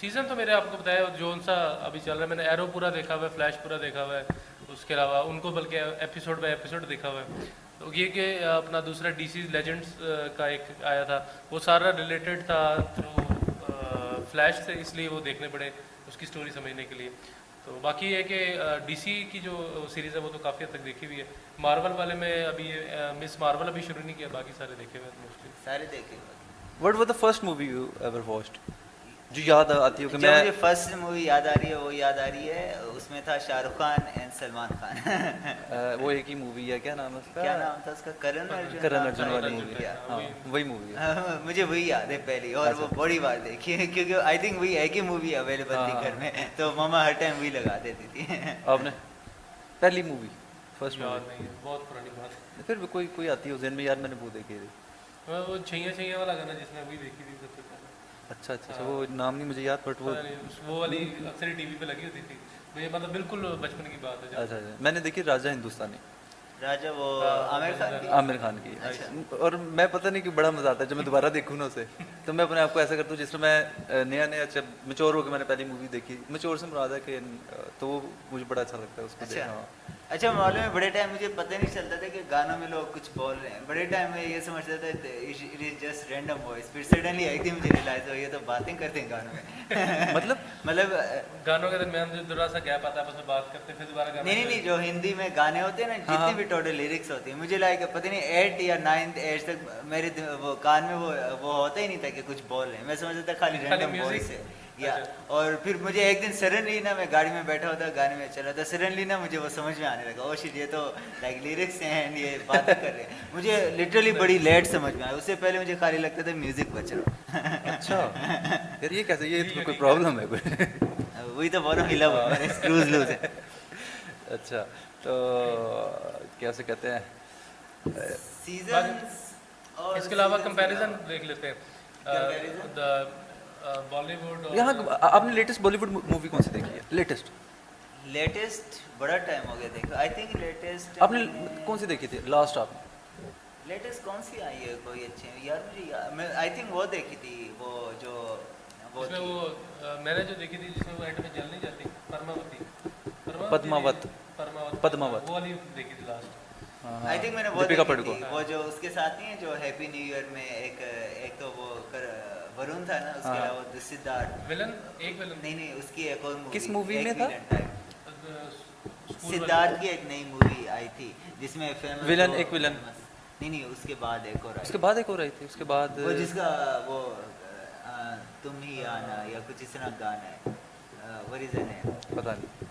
سیزن تو میرے آپ کو بتایا جو ان سا ابھی چل رہا ہے میں نے ایرو پورا دیکھا ہوا ہے فلیش پورا دیکھا ہوا ہے اس کے علاوہ ان کو بلکہ ایپیسوڈ بائی ایپیسوڈ دیکھا ہوا ہے۔ تو یہ کہ اپنا دوسرا ڈی سی لیجنڈس کا ایک آیا تھا وہ سارا ریلیٹڈ تھا تھرو فلیش سے اس لیے وہ دیکھنے پڑے اس کی سٹوری سمجھنے کے لیے۔ تو باقی یہ کہ ڈی سی کی جو سیریز ہے وہ تو کافی حد تک دیکھی ہوئی ہے۔ مارول والے میں ابھی مس مارول ابھی شروع نہیں کیا، باقی سارے دیکھے ہوئے سارے دیکھے ہوئے what was the first movie you ever watched جو یاد آتی ہو کہ میں مجھے فرسٹ مووی یاد آ رہی ہے وہ یاد آ رہی ہے اس میں تھا شاہ رخ خان اینڈ سلمان خان. وہ ایک ہی مووی ہے کیا نام اس کا؟ کیا نام تھا اس کا؟ کرن ارجن کرن ارجن والی مووی ہے ہاں، وہی مووی ہے۔ ہاں، مجھے وہی یاد ہے پہلی اور اچھا۔ وہ بڑی بار دیکھی ہے کیونکہ آئی تھنک وہی ایک ہی مووی اویلیبل تھی ہاں، گھر میں تو ماما ہر ٹائم وہی لگا دیتی تھی۔ آپ نے؟ پہلی مووی فرسٹ مووی بہت پرانی بات پھر کوئی کوئی آتی ہے ذہن میں؟ یار میں نے وہ دیکھی تھی۔ وہ چھیاں چھیاں والا گانا جس میں ابھی دیکھی تھی اچھا،, اچھا اچھا وہ نام نہیں مجھے یاد بٹ وہ والی اکثر ٹی وی پہ لگی ہوتی تھی۔ یہ مطلب بالکل بچپن کی بات ہے۔ اچھا اچھا, اچھا۔ میں نے دیکھی راجہ ہندوستانی۔ راجہ وہ عامر خان کی۔ اچھا۔ اور میں پتہ نہیں کہ بڑا مزہ آتا ہے جب میں دوبارہ دیکھوں نا اسے۔ تو میں اپنے آپ کو ایسا کرتا ہوں جس میں میں نیا نیا اچھا مچور ہو کے میں نے پہلی مووی دیکھی۔ مچور سے مراد ہے کہ تو وہ مجھے بڑا اچھا لگتا ہے اس کو دیکھنا۔ اچھا معلوم ہے بڑے ٹائم مجھے پتہ نہیں چلتا تھا کہ گانوں میں لوگ کچھ بول رہے ہیں۔ بڑے ٹائم میں یہ سمجھتا تھا it is just random voice پھر سڈنلی آئی تھی مجھے ریلائز ہو یہ تو باتیں کرتے ہیں گانوں میں۔ مطلب؟ مطلب گانوں کے درمیان جو تھوڑا سا گیپ آتا ہے میں بات کرتے پھر دوبارہ گانے نہیں نہیں جو ہندی میں گانے ہوتے ہیں نا ہاں، جتنے ہاں۔ بھی ٹوٹل لیرکس ہوتے ہیں مجھے لائک پتہ نہیں ایٹ یا نائنتھ ایج تک میرے وہ کان میں وہ وہ ہوتا ہی نہیں تھا کہ کچھ بول رہے ہیں۔ میں سمجھتا تھا خالی رینڈم وائس ہے۔ گیا اچھا۔ اور پھر مجھے ایک دن سڈنلی نا میں گاڑی میں بیٹھا ہوتا گانے میں چلا تھا سڈنلی نا مجھے وہ سمجھ میں آنے لگا oh او شیٹ یہ تو لائک لیرکس ہیں یہ بات کر رہے ہیں. مجھے لٹرلی بڑی لیٹ سمجھ میں آئے اس سے پہلے مجھے خالی لگتا تھا میوزک بچ رہا۔ اچھا۔ یار یہ کیسے؟ یہ کوئی پرابلم ہے وہی تو بہت ہلا ہوا۔ اسکروز لوز ہے اچھا۔ تو کیا سے کہتے ہیں؟ سیزن اس کے علاوہ کمپیریزن دیکھ لیتے ہیں۔ بالی ووڈ آپ نے لیٹسٹ بالی ووڈ مووی کون سی دیکھی ہے؟ لیٹسٹ لیٹسٹ بڑا ٹائم ہو گیا دیکھا. آئی تھنک لیٹسٹ آپ نے کون سی دیکھی تھی؟ لاسٹ آپ نے. لیٹسٹ کون سی آئی ہے کوئی اچھے یار مجھے آئی تھنک وہ دیکھی تھی وہ جو میں نے جو دیکھی تھی جس میں وہ جل نہیں جاتی پرماوتی. پدماوت. پدماوت. وہ جو اس کے ساتھ ہی ہے جو ہیپی نیو ایئر میں ایک ایک تو وہ ورون تھا نا اس کے ہاں۔ علاوہ سدھارتھ ولن ایک ولن نہیں نہیں اس کی ایک اور مووی کس مووی میں تھا؟ سدھارتھ کی ایک نئی مووی آئی تھی جس میں فیمس ولن ایک ولن نہیں نہیں اس کے بعد ایک اور اس کے بعد ایک اور آئی تھی اس کے بعد وہ جس کا وہ تم ہی آنا یا کچھ اس طرح گانا ہے۔ ور ہے پتہ نہیں۔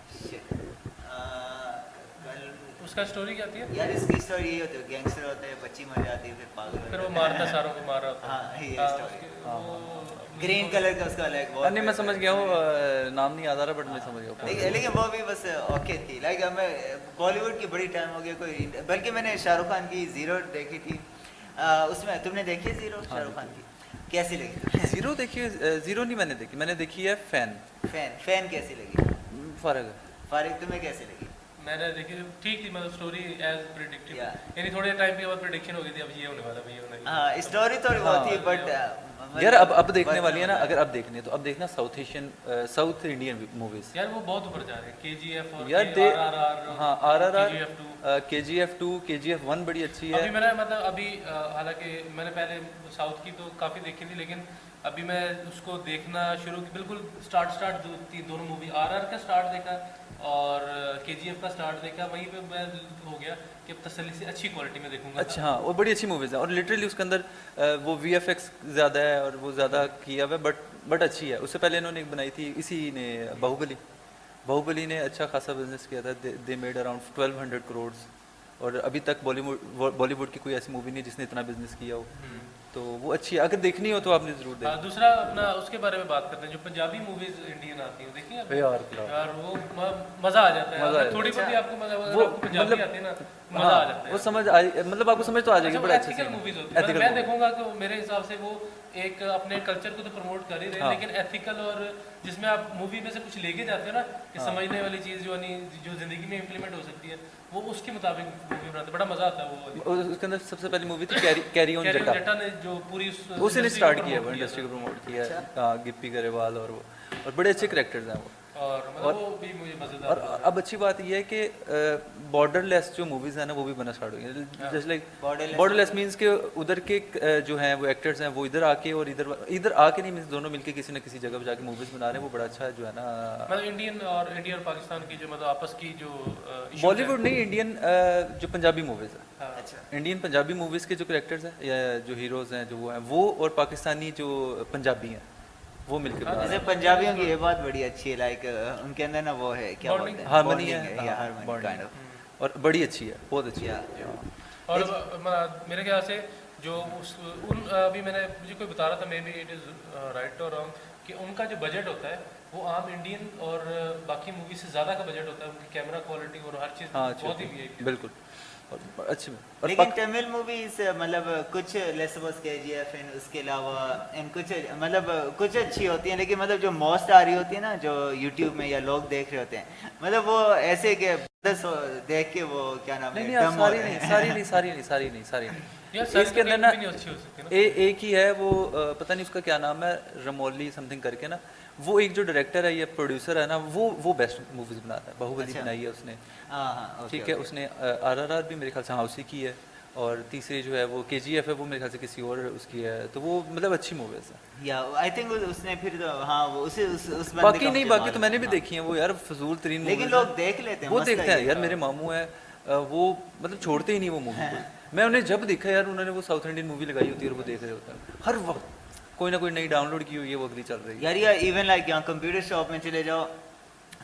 اس کا سٹوری کیا ہوتی ہے یار اس کی سٹوری یہ ہوتی ہے گینگسٹر ہوتا ہے بچی مر جاتی ہے پھر پاگل پھر وہ مارتا ساروں کو مار رہا ہوتا ہے۔ ہاں یہ سٹوری ہاں، گرین کلر کا اس کا الگ بہت نہیں میں سمجھ گیا ہوں نام نہیں یاد آ رہا بٹ میں سمجھ گیا ہوں۔ لیکن وہ بھی بس اوکے تھی۔ لائک ہمیں بالی ووڈ کی بڑی ٹائم ہو گیا کوئی بلکہ میں نے شاہ رخ خان کی زیرو دیکھی تھی۔ اس میں تم نے دیکھی زیرو ہاں، شاہ رخ خان کی۔ کیسی لگی زیرو دیکھی زیرو نہیں میں نے دیکھی۔ میں نے دیکھی ہے فین فین فین کیسی لگی؟ فارغ۔ فارغ تمہیں کیسی لگی؟ میں نے دیکھی ٹھیک تھی مطلب سٹوری ایز پریڈکٹیو یعنی تھوڑے ٹائم کے بعد پریڈکشن ہو گئی تھی اب یہ ہونے والا بھئی ہونے ہاں سٹوری تھوڑی بہت تھی ہاں۔ بٹ uh, یار اب اب دیکھنے والی ہیں نا اگر اب دیکھنے تو اب دیکھنا South Asian South Indian movies یار وہ بہت اوپر جا رہے ہیں۔ کے جی ایف اور یار دے ہاں آر آر آر کے جی ایف ٹو کے جی ایف ون بڑی اچھی ہے۔ ابھی میں نے مطلب ابھی حالانکہ میں نے پہلے ساؤتھ کی تو کافی دیکھی تھی لیکن ابھی میں اس کو دیکھنا شروع بالکل اسٹارٹ اسٹارٹ تھی دونوں مووی آر آر کا اسٹارٹ دیکھا۔ اور کے جی ایف کا اسٹارٹ دیکھا وہیں پہ میں ہو گیا کہ تسلی سے اچھی کوالٹی میں دیکھوں گا۔ اچھا ہاں اور بڑی اچھی موویز ہیں۔ اور لٹرلی اس کے اندر وہ وی ایف ایکس زیادہ ہے اور وہ زیادہ کیا ہوا ہے بٹ بٹ اچھی ہے۔ اس سے پہلے انہوں نے بنائی تھی اسی نے باہوبلی باہوبلی نے اچھا خاصا بزنس کیا تھا۔ They made around twelve hundred crores اور ابھی تک بالی ووڈ بالی ووڈ کی کوئی ایسی مووی نہیں جس نے اتنا بزنس کیا ہو۔ تو وہ اچھی ہے اگر دیکھنی ہو تو آپ نے ضرور دیکھا ہاں، دوسرا اپنا اس کے بارے میں بات کرتے ہیں جو پنجابی موویز انڈین آتی ہیں دیکھیں آپ؟ یار وہ مزہ آ جاتا ہے۔ تھوڑی بہت آپ کو مزہ پنجابی مطلب- آتی ہے نا مزہ ہاں، آ جاتا ہے۔ وہ سمجھ مطلب آپ کو سمجھ تو آ جائے گی بڑا اچھا موویز میں دیکھوں گا کہ میرے حساب سے وہ ایک اپنے کلچر کو تو پروموٹ کر ہی رہے ہیں ہاں۔ لیکن ایتھیکل اور جس میں آپ مووی میں سے کچھ لے کے جاتے ہیں نا کہ سمجھنے والی چیز جو زندگی میں امپلیمنٹ ہو سکتی ہے وہ اس کے مطابق مووی بناتے بڑا مزہ آتا ہے وہ اس کے اندر سب سے پہلی مووی تھی کیری اون جٹا جٹا نے جو پوری اس نے سٹارٹ کیا ہے اچھا. انڈسٹری کو پروموٹ کیا ہے. گپی گریوال اور وہ. اور بڑے اچھے کریکٹرز ہیں وہ. اور مطلب اب اچھی بات یہ ہے کہ بارڈر لیس جو موویز ہیں نا وہ بھی بنا اسٹارٹ ہوئی just like borderless means کہ ادھر کے جو ہیں وہ ایکٹرز ہیں وہ ادھر آ کے اور ادھر ادھر آ کے نہیں مینس دونوں مل کے کسی نہ کسی جگہ پہ جا کے موویز بنا رہے ہیں۔ وہ بڑا اچھا جو ہے نا۔ مطلب انڈین اور انڈیا اور پاکستان کی جو مطلب آپس کی جو بالی ووڈ نہیں انڈین جو پنجابی موویز ہیں۔ انڈین پنجابی موویز کے جو کریکٹرز ہیں یا جو ہیروز ہیں جو وہ ہیں وہ اور پاکستانی جو پنجابی ہیں۔ وہ مل کے ہاں، جیسے پنجابیوں کی یہ بات بڑی اچھی ہے لائک ان کے اندر نا وہ ہے کیا ہارمونی ہے ہاں، اور بڑی اچھی ہے بہت اچھی ہے۔ اور میرے خیال سے جو اس ان ابھی میں نے مجھے کوئی بتا رہا تھا maybe it is right اور رانگ کہ ان کا جو بجٹ ہوتا ہے وہ عام انڈین اور باقی مووی سے زیادہ کا بجٹ ہوتا ہے ان کی کیمرہ کوالٹی اور ہر چیز ہاں، بہت ہی بالکل۔ لیکن تمل موویز مطلب کچھ کے جی ایف اس کے علاوہ ان کچھ مطلب کچھ اچھی ہوتی ہیں لیکن مطلب جو موسٹ آ رہی ہوتی ہے نا جو یوٹیوب میں یا لوگ دیکھ رہے ہوتے ہیں مطلب وہ ایسے کہ دیکھ کے وہ کیا نام ہے ساری نہیں ساری نہیں ساری نہیں ساری نہیں ساری نہیں۔ اس کے اندر نا ایک ہی ہے وہ پتہ نہیں اس کا کیا نام ہے رمولی سمتھنگ کر کے نا۔ وہ ایک جو ڈائریکٹر ہے یا پروڈیوسر ہے نا وہ وہ بیسٹ موویز بناتا ہے۔ باہوبلی بنائی ہے اس نے۔ ٹھیک ہے اس نے آر آر آر بھی میرے خیال سے ہاؤسی کی ہے۔ اور تیسری جو ہے وہ کے جی ایف ہے وہ میرے خیال سے کسی اور اس کی ہے۔ تو وہ مطلب اچھی موویز ہیں۔ باقی نہیں باقی تو میں نے بھی دیکھی ہیں۔ وہ یار فضول ترین لیکن لوگ دیکھ لیتے ہیں وہ دیکھتے ہیں یار میرے ماموں ہیں وہ مطلب چھوڑتے ہی نہیں وہ مووی میں انہیں جب دیکھا یار انہوں نے وہ ساؤتھ انڈین مووی لگائی ہوتی ہے اور وہ دیکھ رہے ہوتا ہے ہر وقت کوئی نہ کوئی نئی ڈاؤن لوڈ کی ہوئی ہے وہ اگلی چل رہی ہے۔ یار ایون لائک یہاں کمپیوٹر شاپ میں چلے جاؤ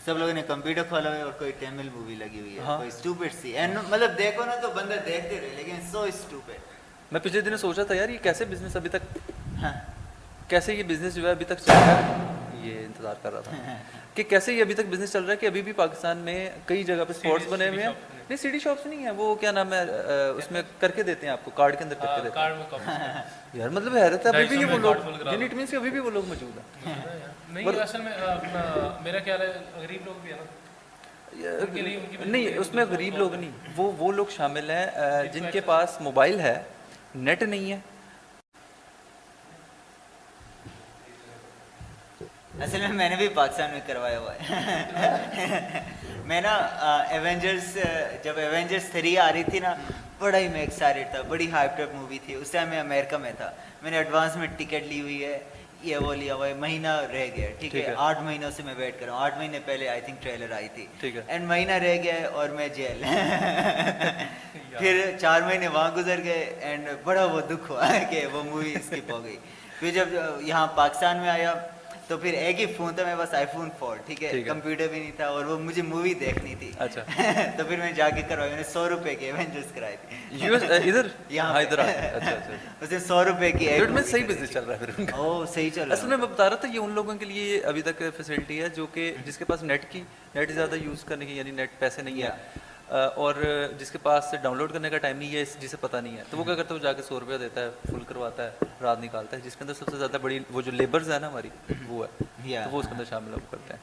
سب لوگوں نے کمپیوٹر کھولا ہوا ہے اور کوئی ٹیمل مووی لگی ہوئی ہے ہاں۔ کوئی اسٹوپڈ سی۔ اینڈ مطلب دیکھو نا تو بندہ دیکھتے رہے لیکن سو اسٹوپڈ میں پچھلے دنوں سوچا تھا یار یہ کیسے بزنس ابھی تک ہاں۔ کیسے یہ بزنس جو ہے ابھی تک چل رہا ہے؟ یہ انتظار کر رہا تھا۔ کہ کیسے یہ ابھی تک بزنس چل رہا ہے کہ ابھی بھی پاکستان میں کئی جگہ پہ اسپاٹس بنے ہوئے ہیں؟ نہیں۔ سی ڈی شاپس نہیں ہیں۔ وہ کیا نام ہے؟ اس میں کر کے دیتے ہیں آپ کو کارڈ کے اندر کر کے دیتے ہیں۔ یار مطلب حیرت ہے ابھی بھی وہ لوگ یعنی اٹ مینس کہ ابھی بھی وہ لوگ موجود ہیں۔ نہیں اصل میں میرا خیال ہے غریب لوگ بھی ہیں نہیں اس میں غریب لوگ نہیں وہ وہ لوگ شامل ہیں۔ جن کے پاس موبائل ہے نیٹ نہیں ہے اصل میں میں نے بھی پاکستان میں کروایا ہوا ہے۔ میں نا ایونجرس جب ایونجرس تھری آ رہی تھی نا بڑا ہی میں ایکسائٹیڈ تھا بڑی ہائپ ٹپ مووی تھی۔ اس ٹائم میں امیرکا میں تھا۔ میں نے ایڈوانس میں ٹکٹ لی ہوئی ہے یہ وہ لیا ہوا ہے مہینہ رہ گیا ٹھیک ہے؟ آٹھ مہینوں سے میں ویٹ کر رہا ہوں۔ آٹھ مہینے پہلے آئی تھنک ٹریلر آئی تھی۔ اینڈ مہینہ رہ گیا ہے اور میں جیل پھر چار مہینے وہاں گزر گئے اینڈ بڑا وہ دکھ ہوا کہ وہ مووی اسکپ ہو گئی۔ پھر جب یہاں پاکستان میں آیا تو پھر ایک ہی فون تھا میرے پاس آئی فون فور ٹھیک ہے۔ کمپیوٹر بھی نہیں تھا اور وہ مجھے مووی دیکھنی تھی۔ اچھا۔ تو پھر میں جا کے کروائی میں نے سو روپے کی ایونجرس کرائی تھی۔ ادھر uh, یہاں ادھر اچھا، اچھا۔ اس نے سو روپے کی میں صحیح بزنس چل رہا ہے پھر او صحیح چل رہا اصل میں بتا رہا تھا یہ ان لوگوں کے لیے ابھی تک فیسلٹی ہے جو کہ جس کے پاس نیٹ کی نیٹ زیادہ یوز کرنے کی یعنی نیٹ پیسے نہیں ہے۔ اور جس کے پاس ڈاؤن لوڈ کرنے کا ٹائم نہیں ہے جسے پتہ نہیں ہے تو وہ کیا کرتا ہے؟ وہ جا کے سو روپیہ دیتا ہے فل کرواتا ہے رات نکالتا ہے جس کے اندر سب سے زیادہ بڑی وہ جو لیبرز ہیں نا ہماری وہ ہے تو وہ اس کے اندر شامل ہم کرتے ہیں۔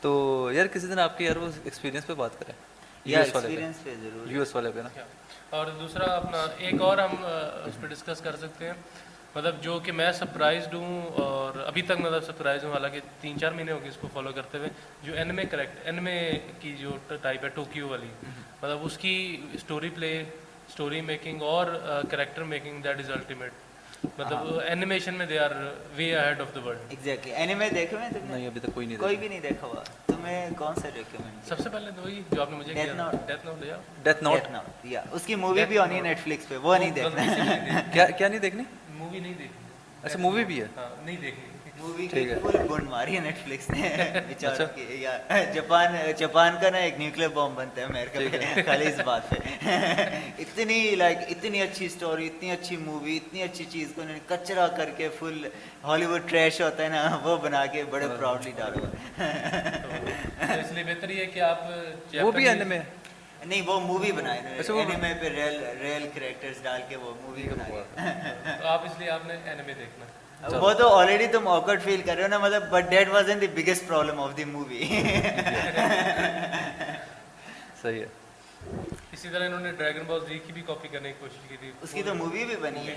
تو یار کسی دن آپ کے یار وہ ایکسپیرینس پہ بات کریں۔ یو ایس والے یو ایس والے پہ نا۔ اور دوسرا اپنا ایک اور ہم اس پہ ڈسکس کر سکتے ہیں۔ مطلب جو کہ میں سرپرائزڈ ہوں اور ابھی تک مطلب سرپرائز ہوں حالانکہ تین چار مہینے ہو گئے اس کو فالو کرتے ہوئے جو این میں کریکٹ این میں کی جو ٹائپ ہے ٹوکیو والی مطلب اس کی اسٹوری پلے اسٹوری میکنگ اور character making that is ultimate مطلب ہاں۔ اینیمیشن میں they are way head of the world exactly anime دیکھے ہوئے نہیں ابھی تک کوئی نہیں کوئی بھی نہیں دیکھا ہوا۔ تمہیں کون سا ریکمینڈ سب سے پہلے تو وہی جو نے مجھے ڈیتھ نوٹ ڈیتھ نوٹ یا ڈیتھ نوٹ یا اس کی مووی بھی آنی ہے نیٹ فلکس پہ وہ نہیں دیکھنا۔ کیا کیا نہیں دیکھنی؟ مووی نہیں دیکھی اچھا مووی بھی ہے نہیں دیکھی جاپان کا نا ایک بنتا ہے خالی اس بات پہ اتنی لائک اتنی اچھی اسٹوری اتنی اچھی مووی اتنی اچھی چیز کو کچرا کر کے فل ہالی ووڈ ٹریش ہوتا ہے نا وہ بنا کے بڑے پراؤڈلی ڈالو اس لیے بہتر یہ کہ آپ وہ بھی اینڈ میں نہیں وہ مووی بنائے انیمے پہ ریل ریل کریکٹرز ڈال کے وہ مووی بنا تو آپ اس لیے آپ نے انیمے دیکھنا۔ وہ تو آلریڈی تم آکرڈ فیل کر رہے ہو نا مطلب but that was in the biggest problem of the movie صحیح ہے۔ اسی طرح انہوں نے ڈریگن بال زی کی بھی کاپی کرنے کی کوشش کی تھی۔ اس کی تو مووی بھی بنی ہے۔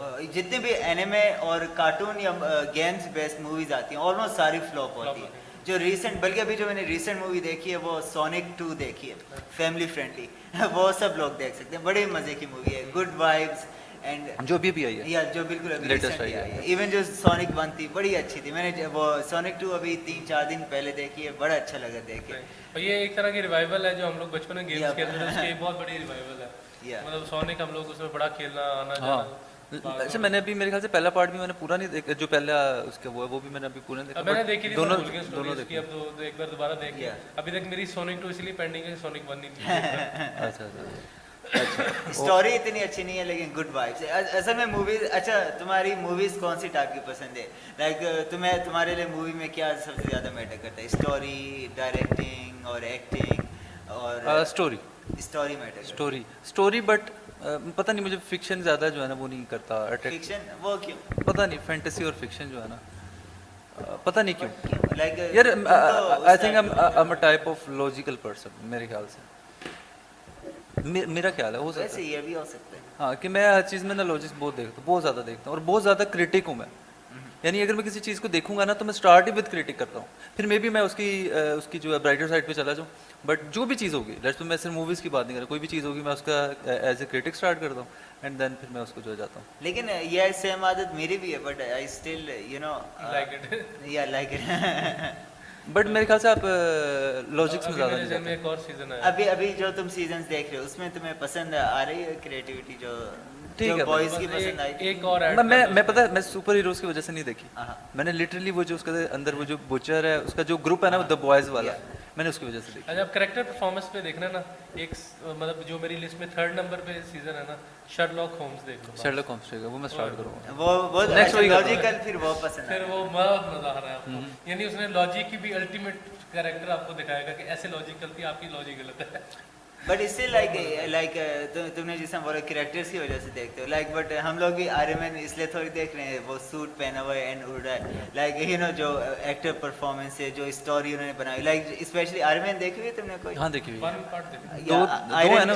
ہاں۔ جتنے بھی اینیمے اور کارٹون یا گیمز بیسڈ موویز آتی ہیں آلموسٹ ساری فلوپ ہوتی ہیں۔ جو ریسنٹ بلکہ ابھی جو میں نے ریسنٹ مووی دیکھی ہے وہ سونک ٹو دیکھی ہے. فیملی فرینڈلی وہ سب لوگ دیکھ سکتے ہیں. بڑے مزے کی مووی ہے. گڈ وائبس اینڈ جو بھی آئی ہے. یا جو بالکل ابھی لیٹسٹ آئی ہے. ایون جو سونک ون تھی بڑی اچھی تھی. میں نے وہ سونک ٹو ابھی تین چار دن پہلے دیکھی ہے. بڑا اچھا لگا دیکھ کے یہ ایک طرح کی ریوائول ہے جو ہم لوگ بچپن میں گیمز کھیلتے تھے. اس کی بہت بڑی ریوائول ہے. مطلب سونک ہم لوگ اس میں بڑا کھیلنا آنا ہاں. جانا. اچھا میں نے ابھی میرے خیال سے پہلا پارٹ بھی میں نے پورا نہیں دیکھا جو پہلا اس کا وہ ہے وہ بھی میں نے ابھی پورا نہیں دیکھا میں نے دیکھی تھی دونوں دونوں کی اب تو ایک بار دوبارہ دیکھ لیا ابھی تک میری سونک 2 اس لیے پینڈنگ ہے سونک 1 نہیں تھی۔ اچھا اچھا۔, اچھا، سٹوری اتنی اچھی نہیں ہے لیکن گڈ وائبس اچھا، اصل میں موویز اچھا تمہاری موویز کون سی ٹائپ کی پسند ہے؟ لائک تمہیں تمہارے لیے مووی میں کیا سب سے زیادہ میٹر کرتا ہے؟ سٹوری ڈائریکٹنگ اور ایکٹنگ اور story story matter story story but پتہ نہیں مجھے فکشن زیادہ جو ہے نا وہ نہیں کرتا فکشن؟ وہ کیوں؟ پتہ نہیں فینٹیسی اور فکشن جو ہے نا پتہ نہیں کیوں. یار I think am a type of logical person میرے خیال سے۔ میرا خیال ہے ہو سکتا ہے۔ ہاں کہ میں ہر چیز میں نا لوجکس بہت دیکھتا ہوں بہت زیادہ دیکھتا ہوں اور بہت زیادہ کریٹک ہوں میں۔ یعنی اگر میں کسی چیز کو دیکھوں گا نا تو میں اسٹارٹ ہی وتھ کریٹک کرتا ہوں۔ پھر مے بی میں اس کی اس کی جو ہے برائٹر سائڈ پہ چلا جاؤں۔ بٹ جو بھی چیز ہوگی لیٹس میں صرف موویز کی بات نہیں کر رہا کوئی بھی چیز ہوگی میں اس کا ایز اے کریٹک اسٹارٹ کرتا ہوں اینڈ دین پھر میں اس کو جو جاتا ہوں۔ لیکن یہ سیم عادت میری بھی ہے but I still you know یا لائک اٹ بٹ میرے خیال سے آپ uh, لوجکس میں زیادہ ابھی ابھی جو تم سیزنس دیکھ رہے ہو اس میں تمہیں پسند آ رہی ہے کریٹیوٹی جو میں نے لٹرلی وہ جو اس کے اندر وہ جو بچر ہے اس کا جو گروپ ہے نا دا بوائز والا۔ میں نے اس کی وجہ سے دیکھا۔ جب کریکٹر پرفارمنس پہ دیکھنا نا ایک مطلب جو میری لسٹ میں تھرڈ نمبر پہ سیزن ہے نا شرلاک ہومز دیکھ لو شرلاک ہومز وہ میں سٹارٹ کروں گا۔ وہ وہ نیکسٹ ویک لوجیکل پھر وہ پسند پھر وہ بہت مزہ آ رہا ہے آپ کو۔ یعنی اس نے لاجک کی بھی الٹیمیٹ کریکٹر آپ کو دکھائے گا کہ ایسے لاجیکل تھی آپ کی لاجک غلط ہے۔ بٹ اس سے لائک لائک تم نے جیسے بولے کریکٹرس کی وجہ سے دیکھتے ہو لائک بٹ ہم لوگ بھی آر ایم این اس لیے تھوڑی دیکھ رہے ہیں وہ سوٹ پہنا ہوا ہے اینڈ اڑ رہا ہے لائک یو نو جو ایکٹر پرفارمنس ہے جو اسٹوری انہوں نے بنائی like especially R M N دیکھی ہوئی تم نے کوئی ہاں دیکھی ہوئی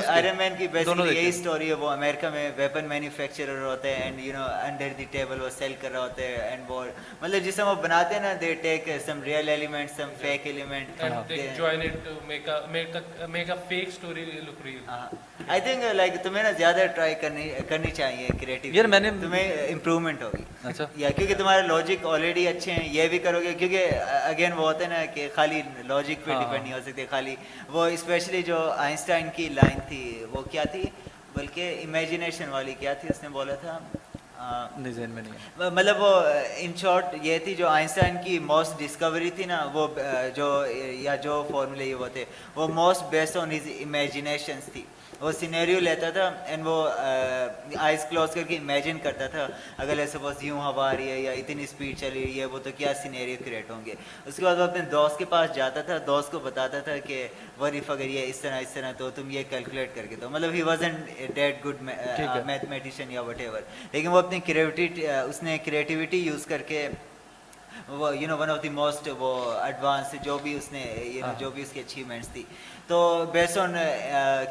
آر ایم این کی بیسکلی یہی اسٹوری ہے وہ امریکہ میں ویپن مینوفیکچرر ہوتے ہیں and you know under the table وہ سیل کر رہے ہوتے ہیں اینڈ وہ مطلب جسے وہ بناتے ہیں نا they take some real element some fake element make a fake story I think like تمہیں نا زیادہ ٹرائی کرنی چاہیے کریٹیو یار میں نے تمہیں امپروومنٹ ہوگی. اچھا۔ یا کیونکہ تمہارے لاجک آلریڈی اچھے ہیں یہ بھی کرو گے کیونکہ uh, اگین وہ ہوتے ہے نا کہ خالی لاجک پہ ہاں۔ ڈپینڈ نہیں ہو سکتے خالی وہ اسپیشلی جو آئنسٹائن کی لائن تھی وہ کیا تھی؟ بلکہ امیجنیشن والی کیا تھی؟ اس نے بولا تھا نہیں ذہن میں نہیں مطلب وہ ان شارٹ یہ تھی جو آئنسٹائن کی موسٹ ڈسکوری تھی نا وہ جو یا جو فارمولے یہ وہ تھے وہ most based on his imaginations تھی۔ وہ سینیریو لیتا تھا اینڈ وہ آئز کلوز کر کے امیجن کرتا تھا اگر سپوز بس یوں ہوا آ رہی ہے یا اتنی اسپیڈ چل رہی ہے وہ تو کیا سینیریو کریٹ ہوں گے؟ اس کے بعد وہ اپنے دوست کے پاس جاتا تھا دوست کو بتاتا تھا کہ وریف اگر یہ اس طرح اس طرح تو تم یہ کیلکولیٹ کر کے دو۔ مطلب he was an that good mathematician یا وٹ ایور لیکن وہ اپنی کریٹی اس نے کریٹیوٹی یوز کر کے وہ you know one of the most وہ ایڈوانس جو بھی اس نے یو نو ہاں۔ جو بھی اس کی اچیومنٹس تھی۔ تو base on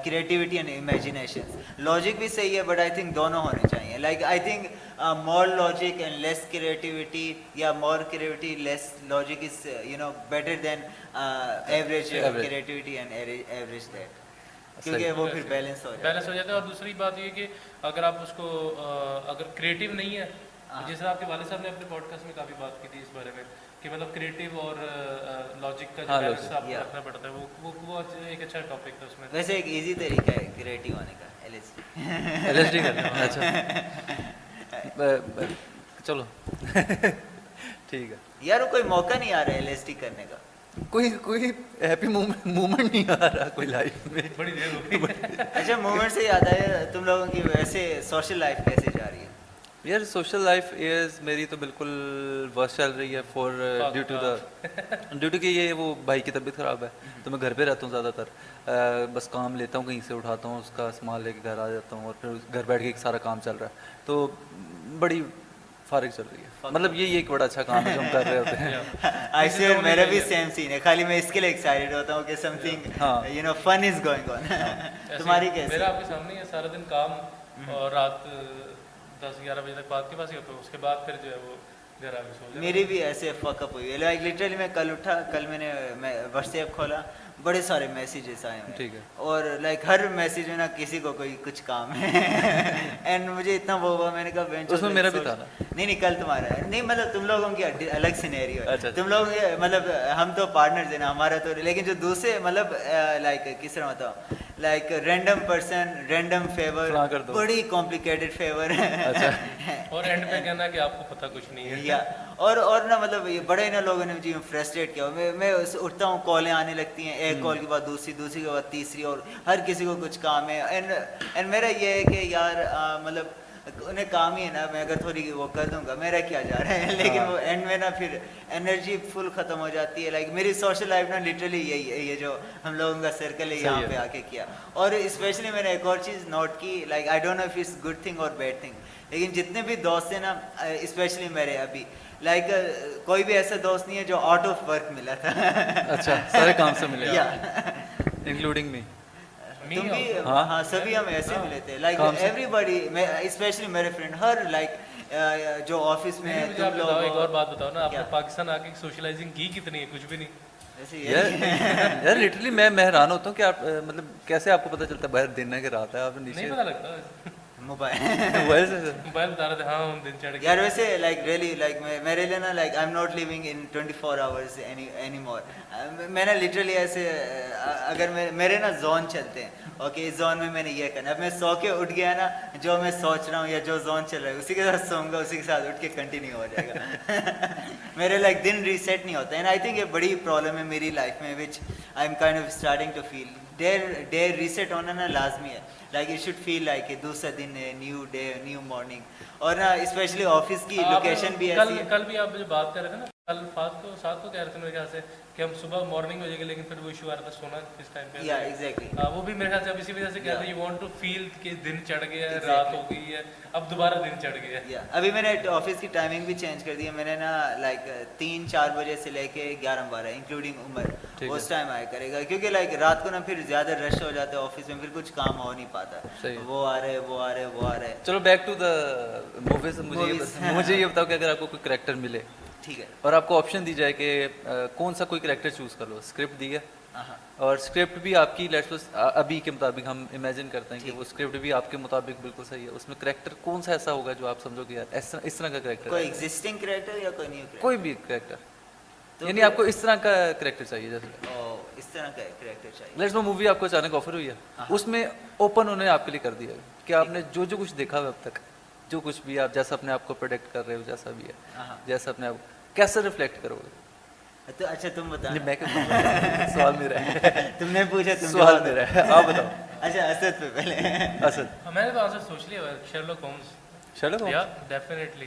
creativity and imagination logic بھی صحیح ہے بٹ آئی تھنک دونوں ہونے چاہیے۔ Like I think more logic and less creativity یا more creativity less logic is you know better than average creativity and average that کیونکہ وہ پھر بیلنس ہو جاتا ہے۔ بیلنس ہو جاتا ہے اور دوسری بات یہ کہ اگر آپ اس کو uh, اگر کریٹو نہیں ہے جیسے آپ کے والد صاحب نے اپنے پوڈ کاسٹ میں کافی بات کی تھی اس بارے میں کہ مطلب کریٹو اور لاجک کا جو ہاں، بیلنس آپ کو رکھنا پڑتا ہے وہ وہ ایک اچھا ٹاپک تھا اس میں۔ ویسے ایک ایزی طریقہ ہے کریٹو آنے کا L S L S D کرنا اچھا۔ چلو۔ ٹھیک ہے۔ یار کوئی موقع نہیں آ رہا ایل ایس ڈی کرنے کا۔ کوئی کوئی ہیپی مومنٹ نہیں آ رہا کوئی لائف میں۔ بڑی دیر ہو گئی۔ اچھا مومنٹ سے یاد آیا تم لوگوں کی ویسے سوشل لائف کیسے جا رہی ہے؟ یار سوشل لائف ایئرز میری تو بالکل ورس چل رہی ہے for due to the due to کہ یہ وہ بھائی کی طبیعت خراب ہے تو میں گھر پہ رہتا ہوں زیادہ تر۔ بس کام لیتا ہوں کہیں سے اٹھاتا ہوں اس کا سامان لے کے گھر آ جاتا ہوں اور پھر گھر بیٹھ کے سارا کام چل رہا ہے۔ تو بڑی فارغ چل رہی ہے۔ مطلب یہ ایک بڑا اچھا کام ہے جو ہم کر رہے ہوتے ہیں۔ آئی میرا بھی سیم سین ہے۔ خالی میں اس کے لیے ایکسائٹیڈ ہوتا ہوں کہ something you know fun is going on تمہاری کیسے میرا آپ کے سامنے ہے سارا دن کام اور رات دس گیارہ بجے تک تو کے پاس ہی ہوتا ہے اس کے بعد پھر جو ہے وہ گھر آ کے میری بھی ایسے فک اپ ہوئی لائک لٹرلی میں کل اٹھا کل میں نے واٹس ایپ کھولا۔ بڑے سارے میسیجز آئے ہیں اور لائک ہر میسیج میں نہ کسی کو کوئی کچھ کام ہے۔ اینڈ مجھے اتنا وہ ہوا میں نے کہا بینچ اس میں میرا بھی تھا نہیں نہیں کل تمہارا ہے۔ نہیں مطلب تم لوگوں کی الگ سینیری ہے۔ اچھا، اچھا۔ تم لوگ مطلب ہم تو پارٹنرز ہیں نا ہمارا تو لیکن جو دوسرے مطلب لائک کس طرح بتاؤ like random person random favour بڑی کمپلیکیٹڈ فیور ہے اور اینڈ پہ کہنا کہ آپ کو پتہ کچھ نہیں ہے۔ اور اور نا مطلب یہ بڑے نا لوگوں نے مجھے فرسٹریٹ کیا۔ میں میں اٹھتا ہوں کالیں آنے لگتی ہیں۔ ایک کال کے بعد دوسری دوسری کے بعد تیسری اور ہر کسی کو کچھ کام ہے۔ اینڈ اینڈ میرا یہ ہے کہ یار مطلب انہیں کام ہی ہے نا میں اگر تھوڑی وہ کر دوں گا میرا کیا جا رہا ہے؟ لیکن وہ ہاں۔ اینڈ میں نا پھر انرجی فل ختم ہو جاتی ہے۔ لائک میری سوشل لائف نا لٹرلی یہی ہے یہ جو ہم لوگوں کا سرکل ہے یہاں پہ آ کے کیا۔ اور اسپیشلی میں نے ایک اور چیز نوٹ کی like I don't know if good thing اور بیڈ تھنگ لیکن جتنے بھی دوست ہیں نا اسپیشلی میرے ابھی لائک uh, کوئی بھی ایسا دوست نہیں ہے جو آؤٹ آف ورک ملا تھا۔ اچھا سارے کام سے ملے۔ انکلوڈنگ می تم بھی ہاں،, ہاں سبھی ہم ایسے ملے تھے لائک ایوری بڈی اسپیشلی میرے فرینڈ ہر لائک جو آفس میں تم لوگ ایک اور بات بتاؤ نا آپ نے پاکستان آ کے سوشلائزنگ کی کتنی ہے؟ کچھ بھی نہیں۔ یار لٹرلی میں مہران ہوتا ہوں کہ آپ مطلب کیسے آپ کو پتا چلتا ہے؟ باہر دن ہے کہ رات ہے آپ نیچے موبائل یار ویسے لائک ریلی لائک میرے لیے نا like I am not living in twenty four hours any more میں نا لٹرلی ایسے اگر میرے نا زون چلتے ہیں اوکے اس زون میں میں نے یہ کرنا اب میں سو کے اٹھ گیا نا جو میں سوچ رہا ہوں یا جو زون چل رہا ہے اسی کے ساتھ سوؤں گا اسی کے ساتھ اٹھ کے کنٹینیو ہو جائے گا میرے لائک دن ریسیٹ نہیں ہوتا اینڈ آئی تھنک یہ بڑی پرابلم ہے میری لائف میں which I am kind of starting to feel dear dear reset ہونا نا لازمی ہے۔ Like you should feel like دوسرا دن ہے نیو ڈے نیو مارننگ اور نا اسپیشلی آفس کی لوکیشن بھی ایسی ہے۔ کل بھی آپ جو بات کر رہے تھے نا۔ کل فات کو ساتھ کو کہہ رہے تھے میرے خیال سے؟ کہ ہم صبح مارننگ ہو جائے گا لیکن پھر وہ ایشو آ رہا تھا سونا کس ٹائم پہ۔ ایگزیکٹلی وہ بھی میرے خیال سے اب اسی وجہ سے کہہ رہے یو وانٹ ٹو فیل کہ دن چڑھ گیا ہے رات ہو گئی ہے اب دوبارہ دن چڑھ گیا ہے۔ ابھی میں نے آفس کی ٹائمنگ بھی چینج کر دی ہے۔ میں نے نا لائک تین چار بجے سے لے کے گیارہ بارہ انکلوڈنگ عمر اس ٹائم آیا کرے گا۔ کیونکہ لائک رات کو نا پھر زیادہ رش ہو جاتا ہے آفس میں پھر کچھ کام ہو نہیں پاتا۔ وہ آ رہے وہ آ رہے وہ آ رہے۔ چلو بیک ٹو دا موویز مجھے یہ بتاؤ کہ اگر آپ کو کوئی کریکٹر ملے۔ ٹھیک ہے۔ اور آپ کو آپشن دی جائے کہ کون سا کوئی کریکٹر چوز کر لو۔ اسکرپٹ دی ہے۔ اور اسکرپٹ بھی آپ کی لیٹ ابھی کے مطابق ہم امیجن کرتے ہیں کہ وہ اسکرپٹ بھی آپ کے مطابق بالکل صحیح ہے۔ اس میں کریکٹر کون سا ایسا ہوگا جو آپ سمجھو کہ اس طرح کا کریکٹر کوئی ایگزسٹنگ کریکٹر یا کوئی نیو کوئی بھی کریکٹر یعنی آپ کو اس طرح کا کریکٹر چاہیے جیسے اس طرح کا کریکٹر چاہیے۔ لیٹس نو مووی آپ کو اچانک آفر ہوئی ہے۔ اس میں اوپن انہوں نے آپ کے لیے کر دیا کہ آپ نے جو جو کچھ دیکھا ہے اب تک۔ جو کچھ بھی آپ جیسا اپنے آپ کو پروڈکٹ کر رہے ہو جیسا بھی ہے۔ جیسا اپنے آپ کیسے ریفلیکٹ کرو گے؟ تو اچھا تم بتاؤ میں سوال میرا ہے۔ تم نے پوچھا تم سوال میرا ہے۔ آپ بتاؤ۔ اچھا اسد پہ پہلے۔ اسد۔ ہمارے پاس socially Sherlock Holmes Sherlock Holmes یا definitely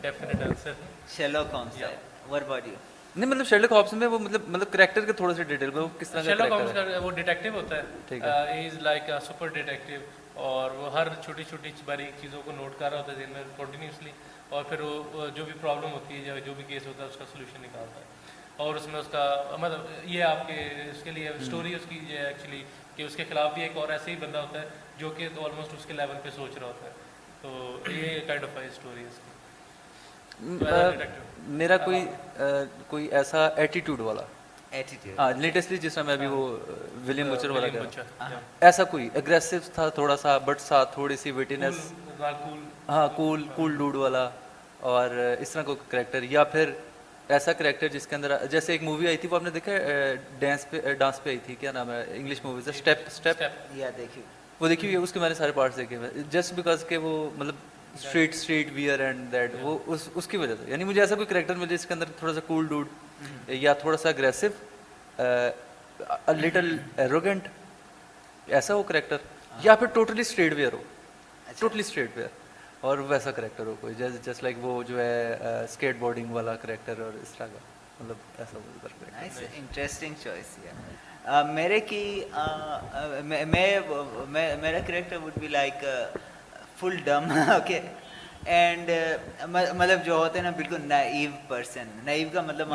definite answer Sherlock Holmes نہیں مطلب شرلک ہاپس میں وہ مطلب مطلب کریکٹر کے ڈیٹیل میں وہ کس طرح شرلک ہاپس کا وہ ڈیٹیکٹیو ہوتا ہے۔ He is like super detective اور وہ ہر چھوٹی چھوٹی باریک چیزوں کو نوٹ کر رہا ہوتا ہے ذہن میں کنٹینیوسلی اور پھر وہ جو بھی پرابلم ہوتی ہے یا جو بھی کیس ہوتا ہے اس کا سلوشن نکالتا ہے۔ اور اس میں اس کا مطلب یہ آپ کے اس کے لیے اسٹوری اس کی یہ ایکچولی کہ اس کے خلاف بھی ایک اور ایسے ہی بندہ ہوتا ہے جو کہ آلموسٹ اس کے لیول پہ سوچ رہا ہوتا ہے۔ تو یہ کائنڈ آف اسٹوری اس کی۔ میرا کوئی کوئی ایسا ایٹیٹیوڈ والا۔ ایٹیٹیوڈ ہاں، لیٹسٹلی جس میں میں ابھی وہ ولیم بچر والا گیا۔ ہاں۔ ایسا کوئی اگریسو تھا تھوڑا سا بٹ سا تھوڑی سی ویٹینس ہاں کول کول ڈوڈ والا۔ اور اس طرح کا کریکٹر یا پھر ایسا کریکٹر جس کے اندر جیسے ایک مووی آئی تھی وہ آپ نے دیکھا ڈانس پہ ڈانس پہ آئی تھی۔ کیا نام ہے؟ انگلش موویز اسٹیپ اسٹیپ یا دیکھی۔ وہ دیکھی ہوئی ہے؟ اس کے میں نے سارے پارٹس دیکھے ہوئے۔ جسٹ بیکاز کے وہ مطلب straight straight where and that وہ اس اس کی وجہ سے۔ یعنی مجھے ایسا کوئی کریکٹر ملے جس کے اندر تھوڑا سا کول ڈوڈ یا تھوڑا سا اگریسو لٹل ایروگینٹ ایسا ہو کریکٹر یا پھر ٹوٹلی اسٹریٹ ویئر ہو ٹوٹلی اسٹریٹ ویئر اور ویسا کریکٹر ہو کوئی جسٹ جسٹ لائک وہ جو ہے اسکیٹ بورڈنگ والا کریکٹر اور اس طرح کا مطلب ایسا انٹرسٹنگ چوائس میرے کی میرا character would be like full dumb okay and مطلب جو ہوتے ہیں نا بالکل نائیو پرسن نائیو کا مطلب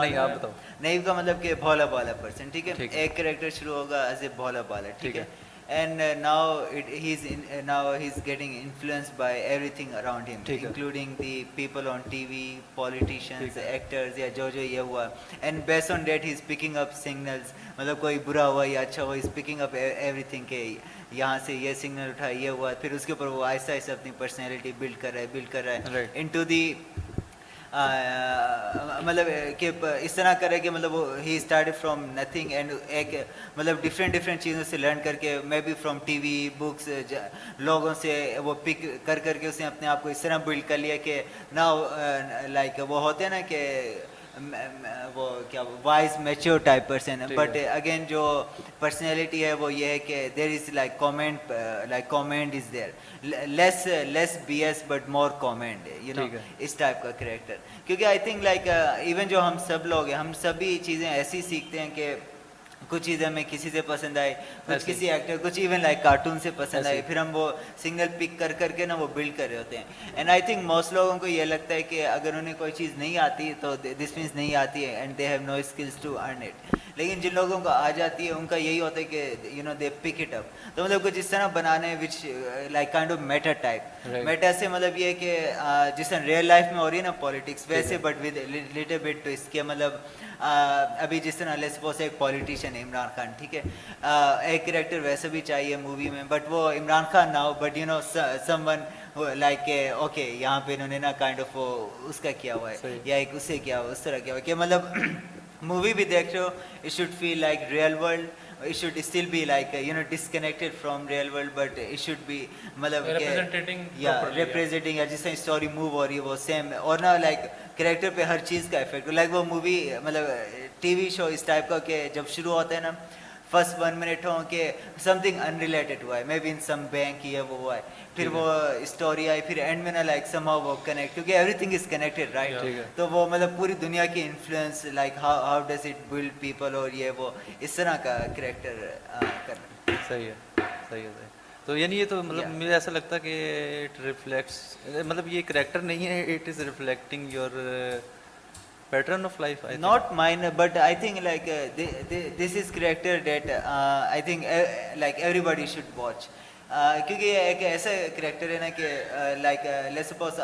نائیو کا مطلب کہ بھولا بالا پرسن ٹھیک ہے ایک کریکٹر شروع ہوگا ایز اے بھولا بالا ٹھیک ہے and now he is now he is getting influence by everything around ہم including the people on T V politicians actors یا جو جو یہ ہوا and base on that he is picking up signals مطلب کوئی برا ہوا یا اچھا ہوا is picking up everything کہ یہاں سے یہ سگنل اٹھا یہ ہوا پھر اس کے اوپر وہ آہستہ آہستہ اپنی پرسنالٹی بلڈ کر رہا ہے بلڈ کر رہا ہے۔ ان ٹو دی مطلب کہ اس طرح کرے کہ مطلب وہ he start from nothing and ایک مطلب ڈفرینٹ ڈفرینٹ چیزوں سے لرن کر کے میں بھی فرام ٹی وی بکس لوگوں سے وہ پک کر کر کے اس نے اپنے آپ کو اس طرح بلڈ کر لیا کہ نہ لائک وہ ہوتے ہیں نا کہ وہ کیا وائز میچور ٹائپ پرسن ہے۔ بٹ اگین جو پرسنالٹی ہے وہ یہ ہے کہ there is like comment like comment is there less less B S but more comment you know us type کا کریکٹر کیونکہ آئی تھنک لائک ایون جو ہم سب لوگ ہیں ہم سبھی چیزیں ایسی سیکھتے ہیں کہ کچھ چیز ہمیں کسی سے پسند آئی کچھ کسی ایکٹر کچھ ایون لائک کارٹون سے پسند آئی پھر ہم وہ سنگل پک کر کر کے نا وہ بلڈ کر رہے ہوتے ہیں اینڈ آئی تھنک موسٹ لوگوں کو یہ لگتا ہے کہ اگر انہیں کوئی چیز نہیں آتی تو دس مینس نہیں آتی ہے and they have no skills to earn it لیکن جن لوگوں کو آ جاتی ہے ان کا یہی ہوتا ہے کہ you know they pick it up تو مطلب کچھ اس طرح بنانے which like kind of matter type matter سے مطلب یہ کہ جس طرح ریئل لائف میں ہو رہی ہے نا پالیٹکس ویسے but with little bit to اس کے مطلب ابھی جس طرح لے سپوز ایک پولیٹیشین عمران خان ٹھیک ہے؟ ایک کریکٹر ویسے بھی چاہیے مووی میں بٹ وہ عمران خان نہ ہو but you know someone like okay یہاں پہ انہوں نے نا کائنڈ آف اس کا کیا ہوا ہے یا ایک اس سے کیا ہوا اس طرح کیا ہوا کہ مطلب مووی بھی دیکھ رہے ہو it should feel like real world it should still be like you know disconnected from real world but it should be matlab representing yeah properly, representing yeah. جس طرح اسٹوری موو ہو رہی ہے وہ سیم اور نا لائک کریکٹر پہ ہر چیز کا افیکٹ لائک وہ مووی مطلب ٹی وی شو اس ٹائپ کا کہ جب شروع ہوتا ہے نا فرسٹ ون منٹ ہوں کہ سم تھنگ ان ریلیٹڈ ہوا ہے may be in some bank یہ وہ ہوا ہے پھر وہ اسٹوری آئی پھر اینڈ میں نا لائک سم ہاؤ وہ کنیکٹ کیونکہ everything is connected right تو وہ مطلب پوری دنیا کی influence like how how does it build people اور یہ وہ اس طرح کا کریکٹر کرنا۔ صحیح ہے صحیح ہے تو یعنی یہ تو مطلب مجھے ایسا لگتا کہ اٹ ریفلیکٹس مطلب یہ کریکٹر نہیں ہے it is reflecting your pattern of life not mine but I think like this is character that I think like everybody should watch کیونکہ یہ ایک ایسا کریکٹر ہے نا کہ لائک لیٹ سپوز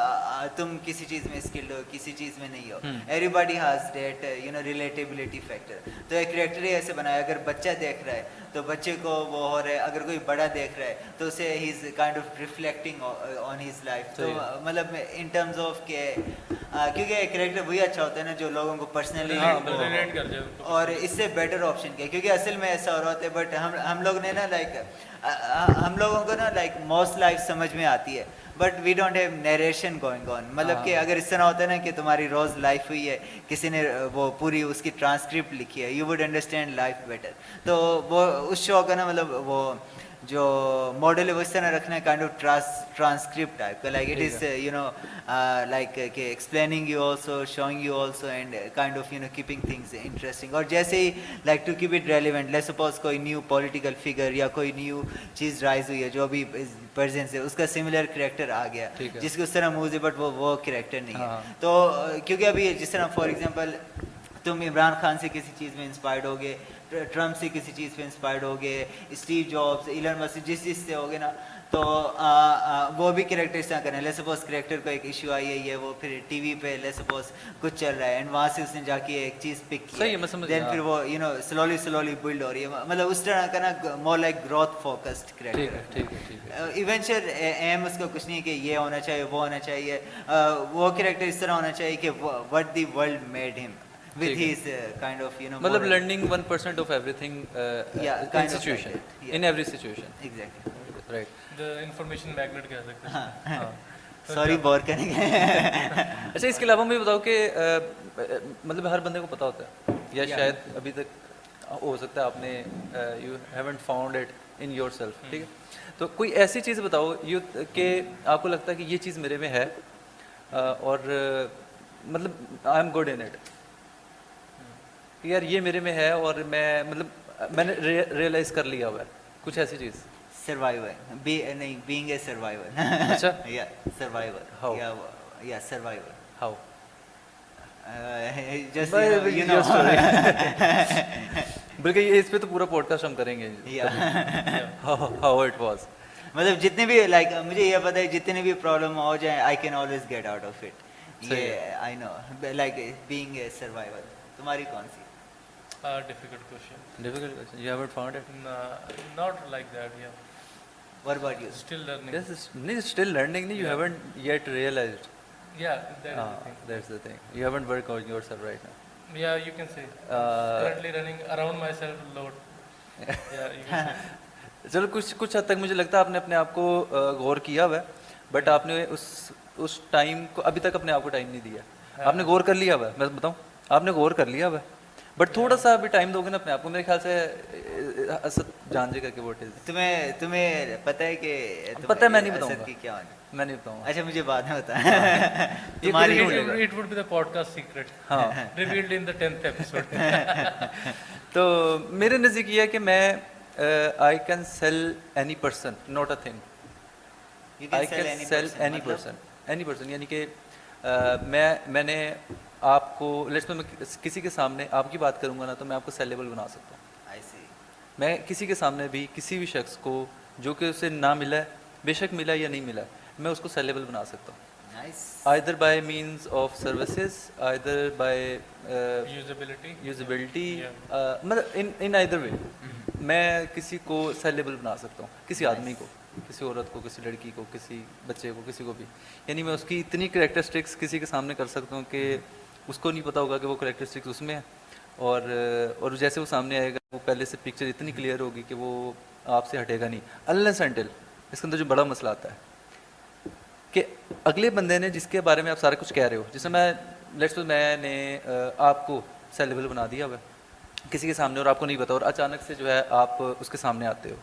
تم کسی چیز میں اسکلڈ ہو کسی چیز میں نہیں ہو۔ Everybody has that you know relatability factor تو ایک کریکٹر ہی ایسے بنایا اگر بچہ دیکھ رہا ہے تو بچے کو وہ ہو رہا ہے اگر کوئی بڑا دیکھ رہا ہے تو اسے he is kind of reflecting on his life تو مطلب ان ٹرمز آف کہ کیونکہ ایک کریکٹر وہی اچھا ہوتا ہے نا جو لوگوں کو پرسنلی اور اس سے بیٹر آپشن کیا کیونکہ اصل میں ایسا ہو رہا ہوتا ہے بٹ ہم ہم لوگ نے نا لائک ہم لوگوں کو نا لائک موسٹ لائف سمجھ میں آتی ہے. But we don't have narration going on مطلب کہ ہاں. اگر اس طرح ہوتا ہے نا کہ تمہاری روز لائف ہوئی ہے کسی نے وہ پوری اس کی ٹرانسکرپٹ لکھی ہے you would understand life better تو وہ اس شو کا نا مطلب وہ جو ماڈل ہے وہ اس طرح رکھنا ہے کائنڈ آف ٹرانسکرپٹ ٹائپ کا like it is you know like کہ explaining you also showing you also and kind of you know keeping things interesting اور جیسے ہی like to keep it relevant let suppose کوئی new political figure یا کوئی new چیز rise ہوئی ہے جو بھی پرزنس ہے اس کا سملر کریکٹر آ گیا. جس کی اس طرح موز ہے بٹ وہ وہ کریکٹر نہیں ہے. ہاں. تو uh, کیونکہ ابھی جس طرح فار ایگزامپل تم عمران خان سے کسی چیز میں انسپائرڈ ہوگے ٹرمپ سے کسی چیز پہ انسپائرڈ ہوگے اسٹیو جابس ایلن مسجد جس چیز سے ہوگے نا تو وہ بھی کریکٹر اس طرح کریں۔ لے سپوز کریکٹر کو ایک ایشو آئی ہے یہ وہ پھر ٹی وی پہ لے سپوز کچھ چل رہا ہے۔ اینڈ وہاں سے اس نے جا کے ایک چیز پک کی دین پھر وہ you know slowly slowly build ہو رہی ہے۔ مطلب اس طرح کا نا more like growth focused character adventure aim اس کا کچھ نہیں کہ یہ ہونا چاہیے وہ ہونا چاہیے۔ وہ کریکٹر اس طرح ہونا چاہیے کہ وٹ دی ورلڈ میڈ ہم with his uh, kind of you know matlab learning 1% of everything in situation in every situation. Exactly. Right. The information magnet sorry bore کریں گے اچھا اس کے علاوہ مجھے بتاؤ کہ مطلب ہر بندے کو پتا ہوتا ہے یا شاید ابھی تک ہو سکتا ہے آپ نے you haven't found it in yourself ٹھیک ہے تو کوئی ایسی چیز بتاؤ یو کہ آپ کو لگتا ہے کہ یہ چیز میرے میں ہے اور مطلب I am good in it کہ یار یہ میرے میں ہے اور میں مطلب میں نے ریئلائز کر لیا ہوا ہے کچھ ایسی چیز۔ سروائیور بی نہیں بینگ اے سروائیور اچھا۔ یا سروائیور ہاؤ یا سروائیور ہاؤ بلکہ یہ اس پہ تو پورا پوڈ کاسٹ ہم کریں گے ہاؤ اٹ واز مطلب جتنے بھی لائک مجھے یہ پتا ہے جتنے بھی پرابلم ہو جائیں I can always get out of it یہ I know like being a survivor تمہاری کون سی difficult question. Difficult question. You haven't found it? No, not like that, yeah. What about you? Still learning. This is this still learning, you yeah. haven't yet realized. Yeah, that is ah, the thing. that's the thing. You haven't worked on yourself right now. Yeah, you can say. Uh, currently running around myself a lot. چلو کچھ کچھ حد تک مجھے لگتا ہے آپ نے اپنے آپ کو غور کیا ہوا ہے بٹ آپ نے اس اس ٹائم کو ابھی تک اپنے آپ کو ٹائم نہیں دیا آپ نے غور کر لیا ہوا ہے میں بتاؤں آپ نے غور کر لیا ہوا ہے بٹ تھوڑا سا ابھی ٹائم دو گے نا اپنے آپ کو میرے خیال سے اسد جان جائے گا کہ وہ از تمہیں تمہیں پتہ ہے کہ پتہ ہے میں نہیں بتاؤں گا کیا میں نہیں بتاؤں اچھا مجھے بعد میں بتا تمہاری it would be the podcast secret ہاں revealed in the 10th episode تو میرے نزدیک یہ ہے کہ میں I can sell any person not a thing I can sell any person any person یعنی کہ میں میں نے آپ کو لیٹس میں کسی کے سامنے آپ کی بات کروں گا نا تو میں آپ کو سیلیبل بنا سکتا ہوں۔ میں کسی کے سامنے بھی کسی بھی شخص کو جو کہ اسے نہ ملا ہے بے شک ملا یا نہیں ملا میں اس کو سیلیبل بنا سکتا ہوں۔ Either by means of services either by usability مطلب ان آئدر وے میں کسی کو سیلیبل بنا سکتا ہوں۔ کسی آدمی کو کسی عورت کو کسی لڑکی کو کسی بچے کو کسی کو بھی۔ یعنی میں اس کی اتنی کریکٹرسٹکس کسی کے سامنے کر سکتا ہوں کہ اس کو نہیں پتا ہوگا کہ وہ کریکٹرسٹکس اس میں ہے اور اور جیسے وہ سامنے آئے گا وہ پہلے سے پکچر اتنی کلیئر ہوگی کہ وہ آپ سے ہٹے گا نہیں۔ اللہ سینٹل اس کے اندر جو بڑا مسئلہ آتا ہے کہ اگلے بندے نے جس کے بارے میں آپ سارا کچھ کہہ رہے ہو جیسے میں لیٹس میں نے آپ کو سیلیبل بنا دیا ہوا ہے کسی کے سامنے اور آپ کو نہیں پتا اور اچانک سے جو ہے آپ اس کے سامنے آتے ہو۔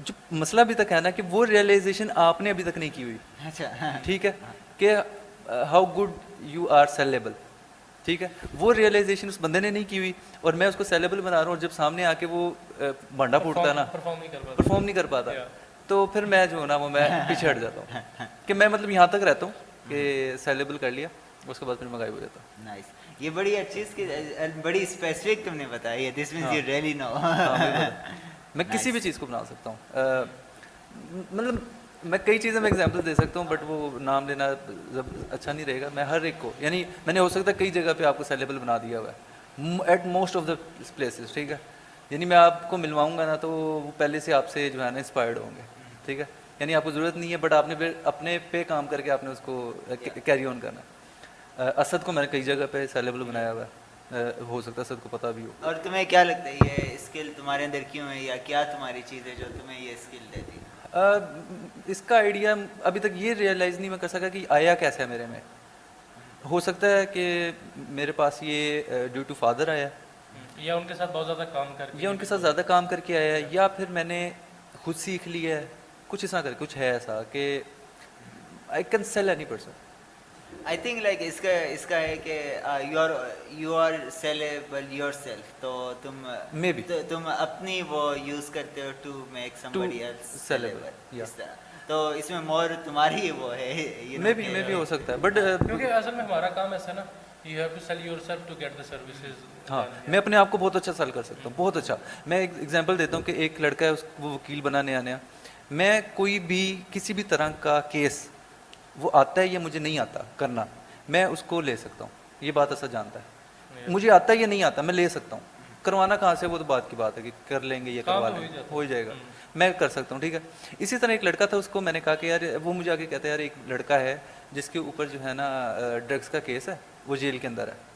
جو مسئلہ ابھی تک ہے نا کہ وہ ریئلائزیشن آپ نے ابھی تک نہیں کی ہوئی۔ اچھا۔ ٹھیک ہے کہ how good you are sellable ٹھیک ہے؟ وہ ریئلائزیشن اس بندے نے نہیں کی ہوئی اور میں اس کو سیلیبل بنا رہا ہوں اور جب سامنے آ کے وہ بانڈا پھوٹتا نا پرفارم نہیں کر پاتا۔ تو پھر میں جو نا وہ میں پیچھے ہٹ جاتا ہوں۔ کہ میں مطلب یہاں تک رہتا ہوں کہ سیلیبل کر لیا اس کے بعد پھر میں غائب ہو جاتا ہوں۔ یہ بڑی اچھی اس کی بڑی اسپیسیفک تم نے بتائی ہے۔ This means you really know میں کسی بھی چیز کو بنا سکتا ہوں۔ مطلب میں کئی چیزیں میں اگزامپل دے سکتا ہوں بٹ وہ نام لینا اچھا نہیں رہے گا۔ میں ہر ایک کو یعنی میں نے ہو سکتا ہے کئی جگہ پہ آپ کو سیلیبل بنا دیا ہوا ہے۔ At most of the places ٹھیک ہے؟ یعنی میں آپ کو ملواؤں گا نا تو وہ پہلے سے آپ سے جو ہے نا انسپائرڈ ہوں گے، ٹھیک ہے؟ یعنی آپ کو ضرورت نہیں ہے بٹ آپ نے پھر اپنے پہ کام کر کے آپ نے اس کو کیری آن کرنا۔ ہے اسد کو میں نے کئی جگہ پہ سیلیبل بنایا ہوا ہے۔ ہو سکتا ہے سب کو پتہ بھی ہو۔ اور تمہیں کیا لگتا ہے، یہ اسکل تمہارے اندر کیوں ہے یا کیا تمہاری چیز ہے جو تمہیں یہ اسکل دیتی ہے؟ اس کا آئیڈیا ابھی تک یہ ریئلائز نہیں میں کر سکا کہ آیا کیسا ہے میرے میں۔ ہو سکتا ہے کہ میرے پاس یہ ڈیو ٹو فادر آیا۔ یا ان کے ساتھ بہت زیادہ کام کر یا ان کے ساتھ زیادہ کام کر کے آیا یا پھر میں نے خود سیکھ لیا ہے۔ کچھ اس طرح کر کچھ ہے ایسا کہ I can sell any person I think like اس کا اس کا ہے کہ you are you are sellable yourself تو تم مے بی تم اپنی وہ یوز کرتے ہو to make somebody else sellable اس طرح تو اس میں مور تمہاری وہ ہے مے بی مے بی ہو سکتا ہے بٹ کیونکہ اصل میں ہمارا کام ایسا نا ہاں میں اپنے آپ کو بہت اچھا سیل کر سکتا ہوں بہت اچھا میں ایک ایگزامپل دیتا ہوں کہ ایک لڑکا ہے اس کو وکیل بنانے آنے میں کوئی بھی کسی بھی طرح کا کیس وہ آتا ہے یا مجھے نہیں آتا؟ کرنا۔ میں اس کو لے سکتا ہوں۔ یہ بات ایسا جانتا ہے۔ مجھے آتا ہے یا نہیں آتا؟ میں لے سکتا ہوں۔ کروانا کہاں سے؟ وہ تو بات کی بات ہے کہ کر لیں گے یا کروا لیں گے۔ ہو جائے گا۔ میں کر سکتا ہوں ٹھیک ہے۔ اسی طرح ایک لڑکا تھا اس کو میں نے کہا کہ یار وہ مجھے آگے کہتا ہے یار ایک لڑکا ہے جس کے اوپر جو ہے نا ڈرگس کا کیس ہے وہ جیل کے اندر ہے۔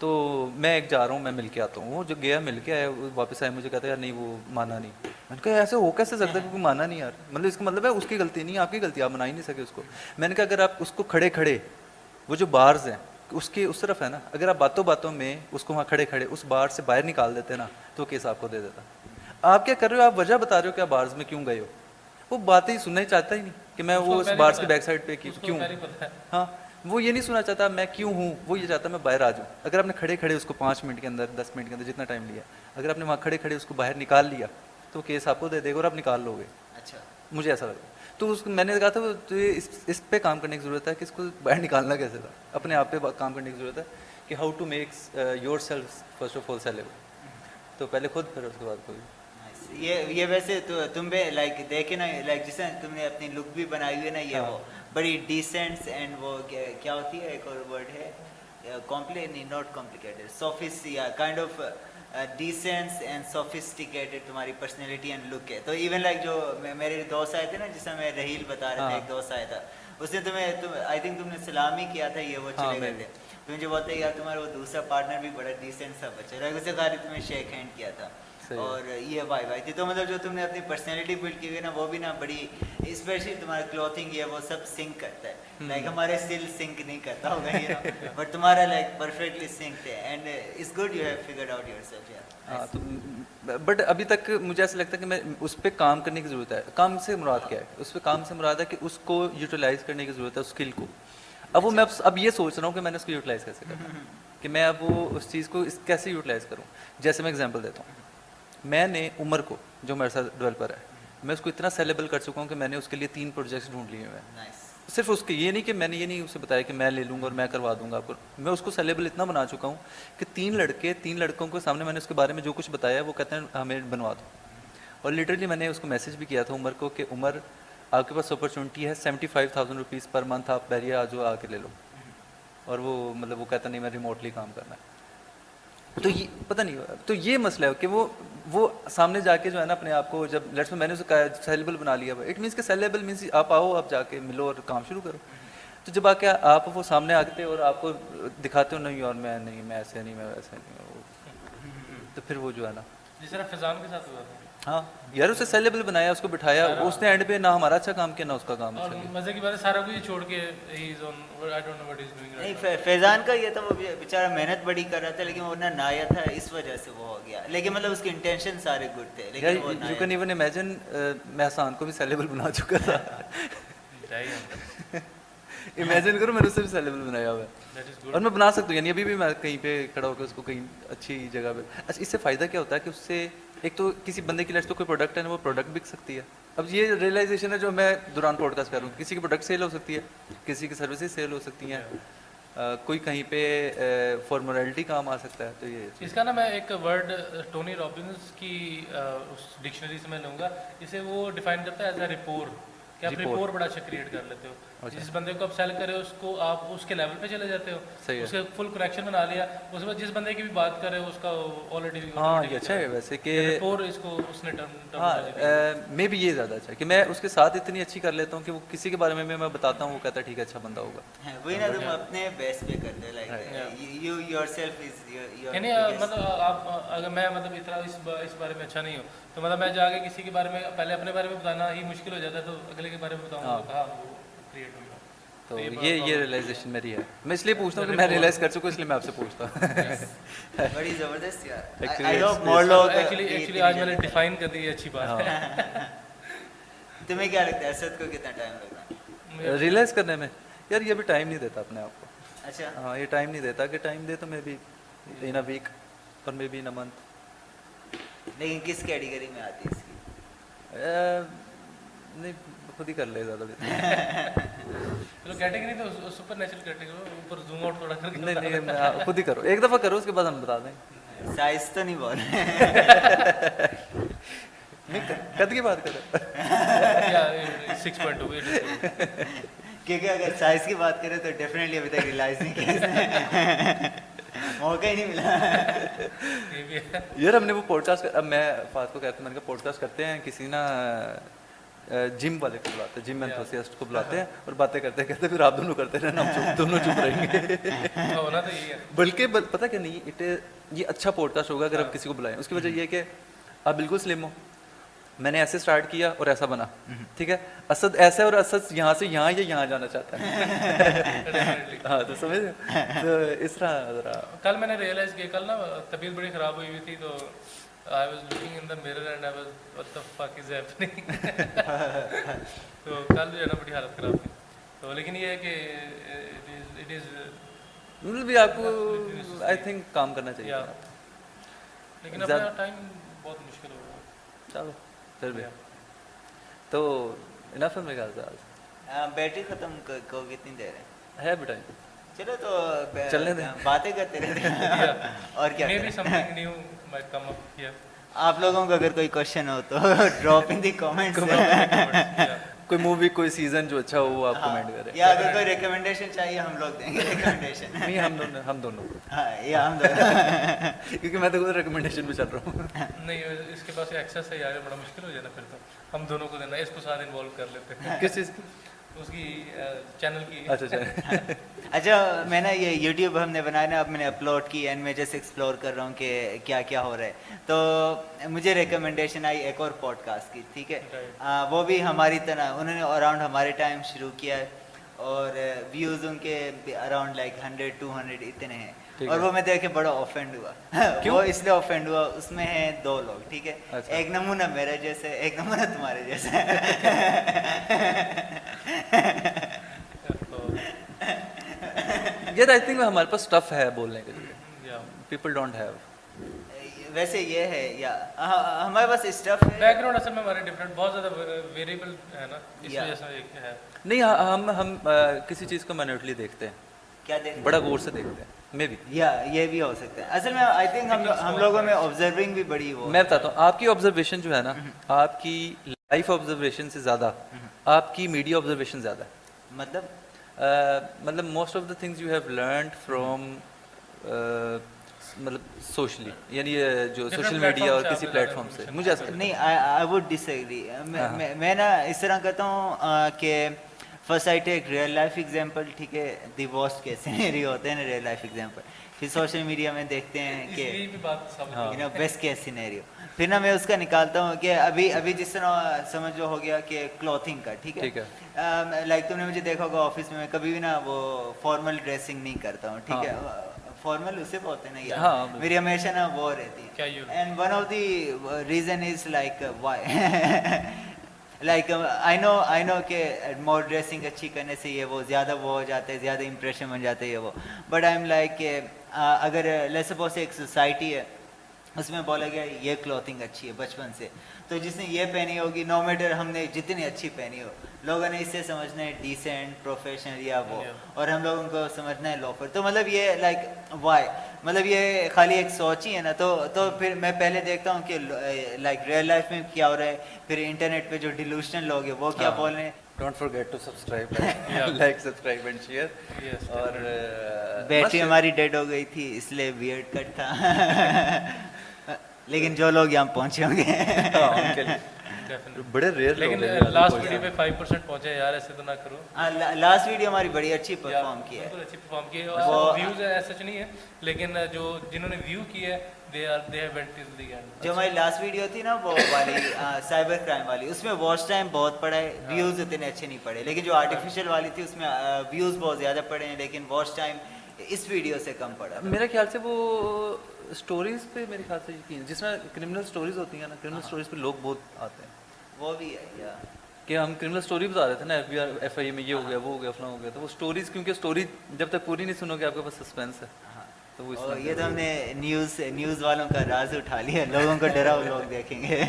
تو میں ایک جا رہا ہوں میں مل کے آتا ہوں۔ وہ جو گیا مل کے آیا واپس آیا مجھے کہتا ہے یار نہیں وہ مانا نہیں۔ میں نے کہا ایسے ہو کیسے سکتا ہے؟ کیونکہ مانا نہیں یار۔ مطلب اس کا مطلب ہے اس کی غلطی نہیں آپ کی غلطی آپ منا ہی نہیں سکے اس کو۔ میں نے کہا اگر آپ اس کو کھڑے کھڑے وہ جو بارز ہیں اس کی اس طرف ہے نا اگر آپ باتوں باتوں میں اس کو وہاں کھڑے کھڑے اس بار سے باہر نکال دیتے نا تو کیس آپ کو دے دیتا۔ آپ کیا کر رہے ہو؟ آپ وجہ بتا رہے ہو کہ آپ بارز میں کیوں گئے ہو؟ وہ باتیں سننا ہی چاہتا ہی نہیں کہ میں وہ اس بارز کی بیک سائڈ پہ کیوں؟ ہاں۔ وہ یہ نہیں سنا چاہتا میں کیوں ہوں؟ وہ یہ چاہتا میں باہر آ جاؤں۔ اگر آپ نے کھڑے کھڑے اس کو پانچ منٹ کے اندر دس منٹ کے اندر جتنا ٹائم لیا اگر آپ نے وہاں کھڑے کھڑے اس کو باہر نکال لیا تو کیس آپ کو دے دے گا اور آپ نکال لو گے۔ اچھا۔ مجھے ایسا لگتا تو اس میں نے کہا تھا اس اس پہ کام کرنے کی ضرورت ہے کہ اس کو باہر نکالنا کیسے تھا؟ اپنے آپ پہ کام کرنے کی ضرورت ہے کہ how to make yourself first of all sellable تو پہلے خود پھر اس کے بعد کوئی۔ یہ یہ ویسے تم بھی لائک دیکھے نا لائک جس نے تم نے اپنی لک بھی بنائی ہوئی ہے نا یہ ہاں۔ وہ۔ بڑی ڈیسنٹس اینڈ وہ کیا ہوتی ہے؟ ایک اور ورڈ ہے کمپلین ناٹ کمپلیکیٹڈ سوفس یا kind of decency and sophisticated تمہاری پرسنالٹی اینڈ لک ہے۔ تو ایون لائک جو میرے دوست آئے تھے نا جس میں رحیل بتا رہا تھا ہاں۔ ایک دوست آیا تھا۔ اس نے تمہیں آئی تھنک تم نے سلام ہی کیا تھا یہ وہ چلے ہاں، گئے تھے۔ تو مجھے بولتے یار تمہارا وہ دوسرا پارٹنر بھی بڑا ڈیسنٹ سا بچہ رہا ہے اسے کہا تمہیں شیک ہینڈ کیا تھا۔ اور یہ بھائی بھائی تھی۔ تو مطلب جو تم نے اپنی پرسنالٹی بلڈ کی ہوئی نا وہ بھی نا بڑی اسپیشلی تمہارا کلوتھنگ یہ وہ سب سنک کرتا ہے۔ لائک ہمارے سل سنک نہیں کرتا ہوگا یہ بٹ تمہارا لائک پرفیکٹلی سنک ہے۔ And it's good you have figured out yourself یار بٹ ابھی تک مجھے ایسا لگتا ہے کہ میں اس پہ کام کرنے کی ضرورت ہے۔ کام سے مراد کیا ہے؟ اس پہ کام سے مراد ہے کہ اس کو یوٹیلائز کرنے کی ضرورت ہے اسکل کو۔ اب وہ اچھا۔ میں اب یہ سوچ رہا ہوں کہ میں نے اس کو یوٹیلائز کیسے کروں کہ میں اب وہ اس چیز کو کیسے یوٹیلائز کروں؟ جیسے میں اگزامپل دیتا ہوں۔ میں نے عمر کو جو میرے ساتھ ڈیولپر ہے میں اس کو اتنا سیلیبل کر چکا ہوں کہ میں نے اس کے لیے تین پروجیکٹس ڈھونڈ لیے ہوئے ہیں۔ صرف اس کے یہ نہیں کہ میں نے یہ نہیں اسے بتایا کہ میں لے لوں گا اور میں کروا دوں گا آپ کو۔ میں اس کو سیلیبل اتنا بنا چکا ہوں کہ تین لڑکے تین لڑکوں کے سامنے میں نے اس کے بارے میں جو کچھ بتایا وہ کہتے ہیں ہمیں بنوا دو۔ اور لٹرلی میں نے اس کو میسج بھی کیا تھا عمر کو کہ عمر آپ کے پاس اپرچونیٹی ہے seventy five thousand rupees per month آپ بیریا آ جاؤ آ کے لے لو۔ اور وہ مطلب وہ کہتا نہیں میں ریموٹلی کام کرنا ہے۔ تو یہ پتہ نہیں، تو یہ مسئلہ ہے کہ وہ وہ سامنے جا کے جو ہے نا اپنے آپ کو جب لیٹس میں نے اسے کہا، سیلیبل بنا لیا اٹ مینس کہ سیلیبل مینس آپ آؤ، آپ جا کے ملو اور کام شروع کرو۔ تو جب آ کے آپ وہ سامنے آتے اور آپ کو دکھاتے ہو، نہیں اور میں نہیں، میں ایسے نہیں، میں ویسے نہیں۔ تو پھر وہ جو ہے نا۔ جی، جس طرح فضان کے ساتھ ہوا۔ تھا ہاں یار اسے سیلیبل بنایا اس کو بٹھایا اس نے اینڈ پہ نہ ہمارا اچھا کام کیا نہ اس کا کام اچھا کیا۔ مزے کی بات ہے سارا کو یہ چھوڑ کے ہی is on I don't know what is doing نہیں فی- فیضان کا یہ تھا وہ بیچارہ محنت بڑی کر رہا تھا لیکن وہ نہ نایا تھا اس وجہ سے وہ ہو گیا۔ لیکن مطلب اس کے انٹینشن سارے گڈ تھے لیکن وہ یو کین ایون امیجن میں حسان کو بھی سیلیبل بنا چکا تھا۔ امیجن کرو میں نے اسے بھی سیلیبل بنایا ہوا ہے۔ دیٹ از اور میں بنا سکتا ہوں یعنی ابھی بھی میں کہیں پہ کھڑا ہو کے اس کو کہیں اچھی جگہ پہ۔ اچھا اس سے فائدہ کیا ہوتا ہے کہ اس سے ایک تو کسی بندے کی لائف تو کوئی پروڈکٹ ہے نا، وہ پروڈکٹ بک سکتی ہے۔ اب یہ ریئلائزیشن ہے جو میں دوران پوڈ کاسٹ کر رہا ہوں۔ کسی کی پروڈکٹ سیل ہو سکتی ہے، کسی کی سروسز سیل ہو سکتی ہیں۔ کوئی کہیں پہ فارمولیٹی کام آ سکتا ہے، تو یہ اس کا نا میں ایک ورڈ ٹونی رابنس کی اس ڈکشنری سے میں لوں گا۔ اسے وہ ڈیفائن کرتا ہے ایز اے رپور کہ آپ رپور بڑا اچھا کریٹ کر لیتے ہو۔ جس بندے کو آپ سیل کرے اس کو آپ اس کے لیول پہ چلے جاتے ہو۔ اس کے فل کنیکشن بنا لیا۔ اس کے بعد جس بندے کی بھی بات کرے اس کا آلریڈی ہاں یہ اچھا ہے ویسے کہ رپور اس کو اس نے ٹرم ہاں میں بھی یہ زیادہ اچھا ہے کہ میں اس کے ساتھ اتنی اچھی کر لیتا ہوں کہ وہ کسی کے بارے میں میں بتاتا ہوں وہ کہتا ہے ٹھیک ہے اچھا بندہ ہوگا۔ ہاں، وہی نا تم اپنے بیس پہ کرتے like you yourself is یعنی مطلب آپ اگر میں مطلب اتنا اس بارے میں اچھا نہیں ہوں تو مطلب میں جا کے کسی کے بارے میں پہلے اپنے بارے میں بتانا ہی مشکل ہو جاتا ہے تو اگلے کے بارے میں بتاؤں تو کہاں وہ کریٹ ہوگا تو یہ یہ ریئلائزیشن میری ہے۔ میں اس لیے پوچھتا ہوں کہ میں ریئلائز کر چکا ہوں اس لیے میں آپ سے پوچھتا ہوں۔ بڑی زبردست یار۔ آئی ہوپ مور لوگ ایکچولی ایکچولی آج میں نے ڈیفائن کر دی یہ اچھی بات۔ ہے تمہیں کیا لگتا ہے اسد کو کتنا ٹائم لگا ریئلائز کرنے میں؟ یار یہ بھی ٹائم نہیں دیتا اپنے آپ کو۔ اچھا۔ ہاں یہ ٹائم نہیں دیتا۔ کہ ٹائم دے تو میں بھی ان اے ویک اور میں بھی ان اے منتھ لیکن کس کیٹیگری میں آتی ہے اس کی؟ نہیں خود ہی کر لے زیادہ چلو کیٹیگری تو سپر نیچرل کیٹیگری اوپر زوم آؤٹ تھوڑا کر نہیں نہیں خود ہی کرو۔ ایک دفعہ کرو اس کے بعد ہم بتا دیں۔ سائز تو نہیں بول۔ قد کی بات کریں؟ سکس پوائنٹ ٹو کیونکہ اگر سائز کی بات کریں تو ڈیفینیٹلی ابھی تک ریلائز نہیں کیا موقع ہی نہیں ملا۔ یار ہم نے وہ پوڈ کاسٹ اب میں فات کو کہتا ہوں میں نے کہا پوڈ کاسٹ کرتے ہیں کسی نا جم والے کو بلاتے ہیں جم انتھوسیسٹ کو بلاتے ہیں اور باتیں کرتے ہیں کہتے ہیں پھر آپ دونوں کرتے رہنا ہم دونوں چپ رہیں گے۔ بلکہ بل- پتہ کیا نہیں اٹ یہ اچھا پوڈ کاسٹ ہوگا اگر آپ کسی کو بلائیں۔ اس کی وجہ یہ کہ آپ بالکل سلم ہو۔ میں نے ایسے سٹارٹ کیا اور ایسا بنا۔ ٹھیک ہے؟ اسد ایسا ہے اور اسد یہاں سے یہاں یا یہاں جانا چاہتا ہے۔ ہاں تو سمجھ؟ تو اس طرح ذرا۔ کل میں نے ریئلائز کیا کل نا طبیعت بڑی خراب ہوئی ہوئی تھی تو I was looking in the mirror and I was what the fuck is happening تو کل جو ہے نا بڑی حالت خراب تھی۔ تو لیکن یہ ہے کہ اٹ از مطلب بھی آپ کو آئی تھنک کام کرنا چاہیے۔ لیکن اپنا ٹائم بہت مشکل ہو گیا۔ چلو۔ پھر بھی۔ تو انف ہے میرے خیال سے آج۔ بیٹری ختم کو کتنی دیر ہے۔ ہے بھی ٹائم چلو تو چلنے دیں۔ باتیں کرتے رہتے ہیں۔ اور کیا آپ لوگوں کو اگر کوئی کوشچن ہو تو ڈراپ ان دی کامنٹس کوئی مووی کوئی سیزن جو اچھا ہو وہ آپ کمنٹ کریں۔ یا اگر کوئی ریکمنڈیشن چاہیے ہم لوگ دیں گے ریکمنڈیشن نہیں ہم دونوں ہم دونوں۔ ہاں یا ہم دونوں۔ کیونکہ میں تو خود ریکمنڈیشن پہ چل رہا ہوں۔ نہیں اس کے پاس ایکسیس ہے یار بڑا مشکل ہو جانا پھر تو۔ ہم دونوں کو دینا اس کو ساتھ انوالو کر لیتے۔ ہیں کس چیز؟ کی اس کی چینل کی۔ اچھا اچھا۔ اچھا میں نے یہ یوٹیوب ہم نے بنایا نا اب میں نے اپلوڈ کی اینڈ میں جیسے ایکسپلور کر رہا ہوں کہ کیا کیا ہو رہا ہے۔ تو مجھے ریکمنڈیشن آئی ایک اور پوڈ کاسٹ کی ٹھیک ہے؟ وہ بھی ہماری طرح انہوں نے اراؤنڈ ہمارے ٹائم شروع کیا ہے اور ویوز ان کے around like hundred two hundred اتنے ہیں۔ اور وہ میں دیکھ کے بڑا آفینڈ ہوا۔ وہ اس لیے آفینڈ ہوا اس میں ہیں دو لوگ ٹھیک ہے؟ اچھا۔ ایک نمونہ میرے جیسے ایک نمونہ تمہارے جیسے۔ یار آئی تھنک ہمارے پاس ٹف ہے بولنے کے لیے۔ پیپل ڈونٹ ہیو ویسے یہ ہے یا ہاں، ہمارے پاس اسٹف ہے۔ بیک گراؤنڈ اصل میں ہمارے ڈفرینٹ بہت زیادہ ویریبل ہے نا اس. وجہ سے ایک ہے۔ نہیں ہاں، ہم ہم کسی چیز کو مینوٹلی دیکھتے ہیں۔ کیا دیکھ بڑا غور سے دیکھتے ہیں۔ میں آپ کی جو ہے نا آپ کی لائف آبزرویشن سے زیادہ آپ کی میڈیا آبزرویشن زیادہ مطلب؟ مطلب most of the things you have learned from مطلب سوشلی یعنی جو سوشل میڈیا اور کسی پلیٹ فارم سے۔ مجھے نہیں آئی وڈ ڈس ایگری میں نا اس طرح کہتا ہوں کہ first I take real life example ٹھیک ہے؟ دی واسٹ کے سینیری ہوتے ہیں ریئل لائف ایگزامپل پھر سوشل میڈیا میں دیکھتے ہیں کہ بیسٹ کیس سینیریو پھر نا میں اس کا نکالتا ہوں کہ ابھی ابھی جس طرح سمجھ جو ہو گیا کہ کلوتھنگ کا ٹھیک ہے؟ لائک تم نے مجھے دیکھا ہوگا آفس میں میں کبھی بھی نا وہ فارمل ڈریسنگ نہیں کرتا ہوں ٹھیک ہے؟ ہاں۔ فارمل اسے بولتے ہیں نا یار ہاں، ہاں۔ میری ہمیشہ نا وہ رہتی ہے۔ And one of the reason is like why like I know I know کہ مور ڈریسنگ اچھی کرنے سے یہ وہ زیادہ وہ ہو جاتا ہے زیادہ امپریشن بن جاتا ہے یہ وہ. بٹ آئی ایم لائک کہ اگر لے ایک سوسائٹی ہے اس میں بولا گیا یہ کلوتنگ اچھی ہے بچپن سے۔ تو جس نے یہ پہنی ہوگی نو میٹر ہم نے جتنی اچھی پہنی ہو لوگوں نے اس سے سمجھنا ہے ڈیسینٹ پروفیشنل یا وہ۔ اور ہم لوگوں کو سمجھنا ہے لوفر تو مطلب یہ لائک وائی مطلب یہ خالی ایک سوچ ہی ہے نا۔ تو تو پھر میں پہلے دیکھتا ہوں کہ لائک ریئل لائف میں کیا ہو رہا ہے۔ پھر انٹرنیٹ پہ جو ڈیلوشنل لوگ ہیں وہ کیا ہاں. بول رہے ہیں؟ Don't forget to subscribe like subscribe and share اور بیٹری ہماری ڈیڈ ہو گئی تھی اس لیے بیئرڈ کٹ تھا۔ لیکن جو لوگ یہاں پہنچے ہوں گے۔ بڑے ریئر لیکن لاسٹ ویڈیو پہ فائیو پرسینٹ پہنچے یار ایسے تو نہ کرو۔ ہاں، لاسٹ ویڈیو ہماری بڑی اچھی پرفارم کی ہے۔ بالکل اچھی پرفارم کی ہے۔ اور ویوز ایسا نہیں ہے لیکن جو جنہوں نے ویو کی ہے they are they have went till the end جو اچھا۔ ہماری لاسٹ ویڈیو تھی نا وہ والی سائبر کرائم والی اس میں واچ ٹائم بہت پڑا ہے۔ ہاں۔ ویوز اتنے اچھے نہیں پڑے لیکن جو آرٹیفیشل والی تھی اس میں ویوز بہت زیادہ پڑے ہیں لیکن واچ ٹائم اس ویڈیو سے کم پڑا۔ میرے خیال سے وہ اسٹوریز پہ میرے خیال سے یقین جس طرح کرمنل اسٹوریز ہوتی ہیں نا کرمنل اسٹوریز ہاں۔ پہ لوگ بہت آتے ہیں۔ وہ بھی ہے کہ ہم کرمنل اسٹوری بتا رہے تھے نا F B R F I A میں یہ ہو گیا وہ ہو گیا فلاں ہو گیا۔ تو وہ اسٹوریز کیونکہ اسٹوری جب تک پوری نہیں سنو گے آپ کے پاس سسپینس ہے۔ ہاں۔ یہ تو ہم نے نیوز نیوز والوں کا راز اٹھا لیا لوگوں کو ڈرا وہ لوگ دیکھیں گے۔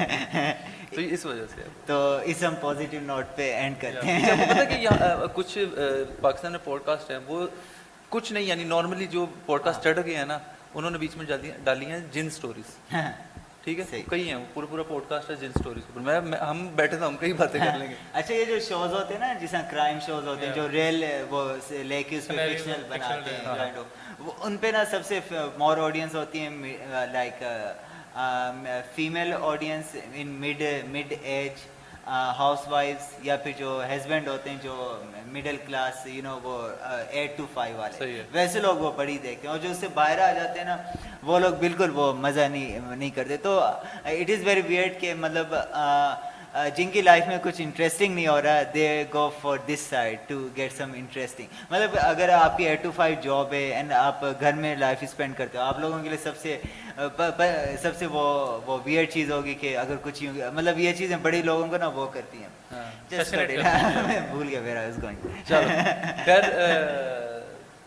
تو اس وجہ سے۔ تو اس ہم پازیٹیو نوٹ پہ اینڈ کرتے ہیں۔ اچھا، کچھ پاکستان میں پوڈ کاسٹ ہیں وہ کچھ نہیں یعنی نارملی جو پوڈ کاسٹ ہاں۔ چڑھ گئے ہیں نا انہوں نے بیچ میں ڈالی ہیں جن سٹوریز ہاں۔ ٹھیک ہے؟ کئی ہیں پورا پورا پوڈ کاسٹ ہے جن سٹوریز میں ہم بیٹھے تھے ہم کئی باتیں کر ہاں۔ لیں گے۔ اچھا یہ جو شوز ہوتے ہیں نا جس طرح کرائم شوز ہوتے ہیں جو ریل eh, وہ لے کے اس پہ فکشنل بناتے ہیں ان پہ نا سب سے مور آڈینس ہوتی ہیں like female audience in mid mid age house وائفس یا پھر جو ہسبینڈ ہوتے ہیں جو مڈل کلاس یو نو وہ ایٹ ٹو فائیو والے۔ ویسے لوگ وہ بڑی دیکھتے ہیں اور جو اس سے باہر آ جاتے ہیں نا وہ لوگ بالکل وہ مزہ نہیں نہیں کرتے۔ تو اٹ از ویری ویئرڈ کہ مطلب uh, جن کی لائف میں کچھ انٹرسٹنگ نہیں ہو رہا they go for this side to get some interesting مطلب اگر آپ کی ایٹ ٹو فائیو جاب ہے اینڈ آپ گھر میں لائف اسپینڈ کرتے ہو آپ لوگوں کے لیے سب سے سب سے وہ وہ ویئر چیز ہوگی کہ اگر کچھ مطلب یہ چیزیں بڑی لوگوں کو نا وہ کرتی ہیں۔ بھول گیا میرا اس کو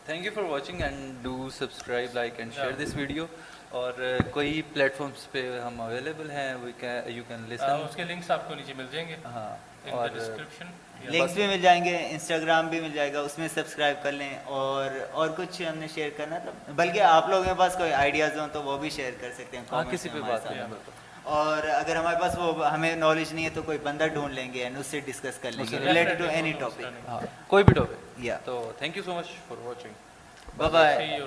thank you for watching and do subscribe like and share this video اور کوئی پلیٹ فارمس پہ ہم اویلیبل ہیں؟ یو کین لسن اس کے لنکس آپ کو نیچے مل جائیں گے۔ ہاں اور ڈسکرپشن لنکس بھی مل جائیں گے انسٹاگرام بھی مل جائے گا اس میں سبسکرائب کر لیں اور اور کچھ ہم نے شیئر کرنا تھا۔ بلکہ آپ لوگوں کے پاس کوئی آئیڈیاز ہوں تو وہ بھی شیئر کر سکتے ہیں ہاں کسی پہ بات اور اگر ہمارے پاس وہ ہمیں نالج نہیں ہے تو کوئی بندہ ڈھونڈ لیں گے اینڈ اس سے ڈسکس کر لیں گے ریلیٹڈ ٹو اینی ٹاپک کوئی بھی ٹاپک یا تو thank you so much for watching bye bye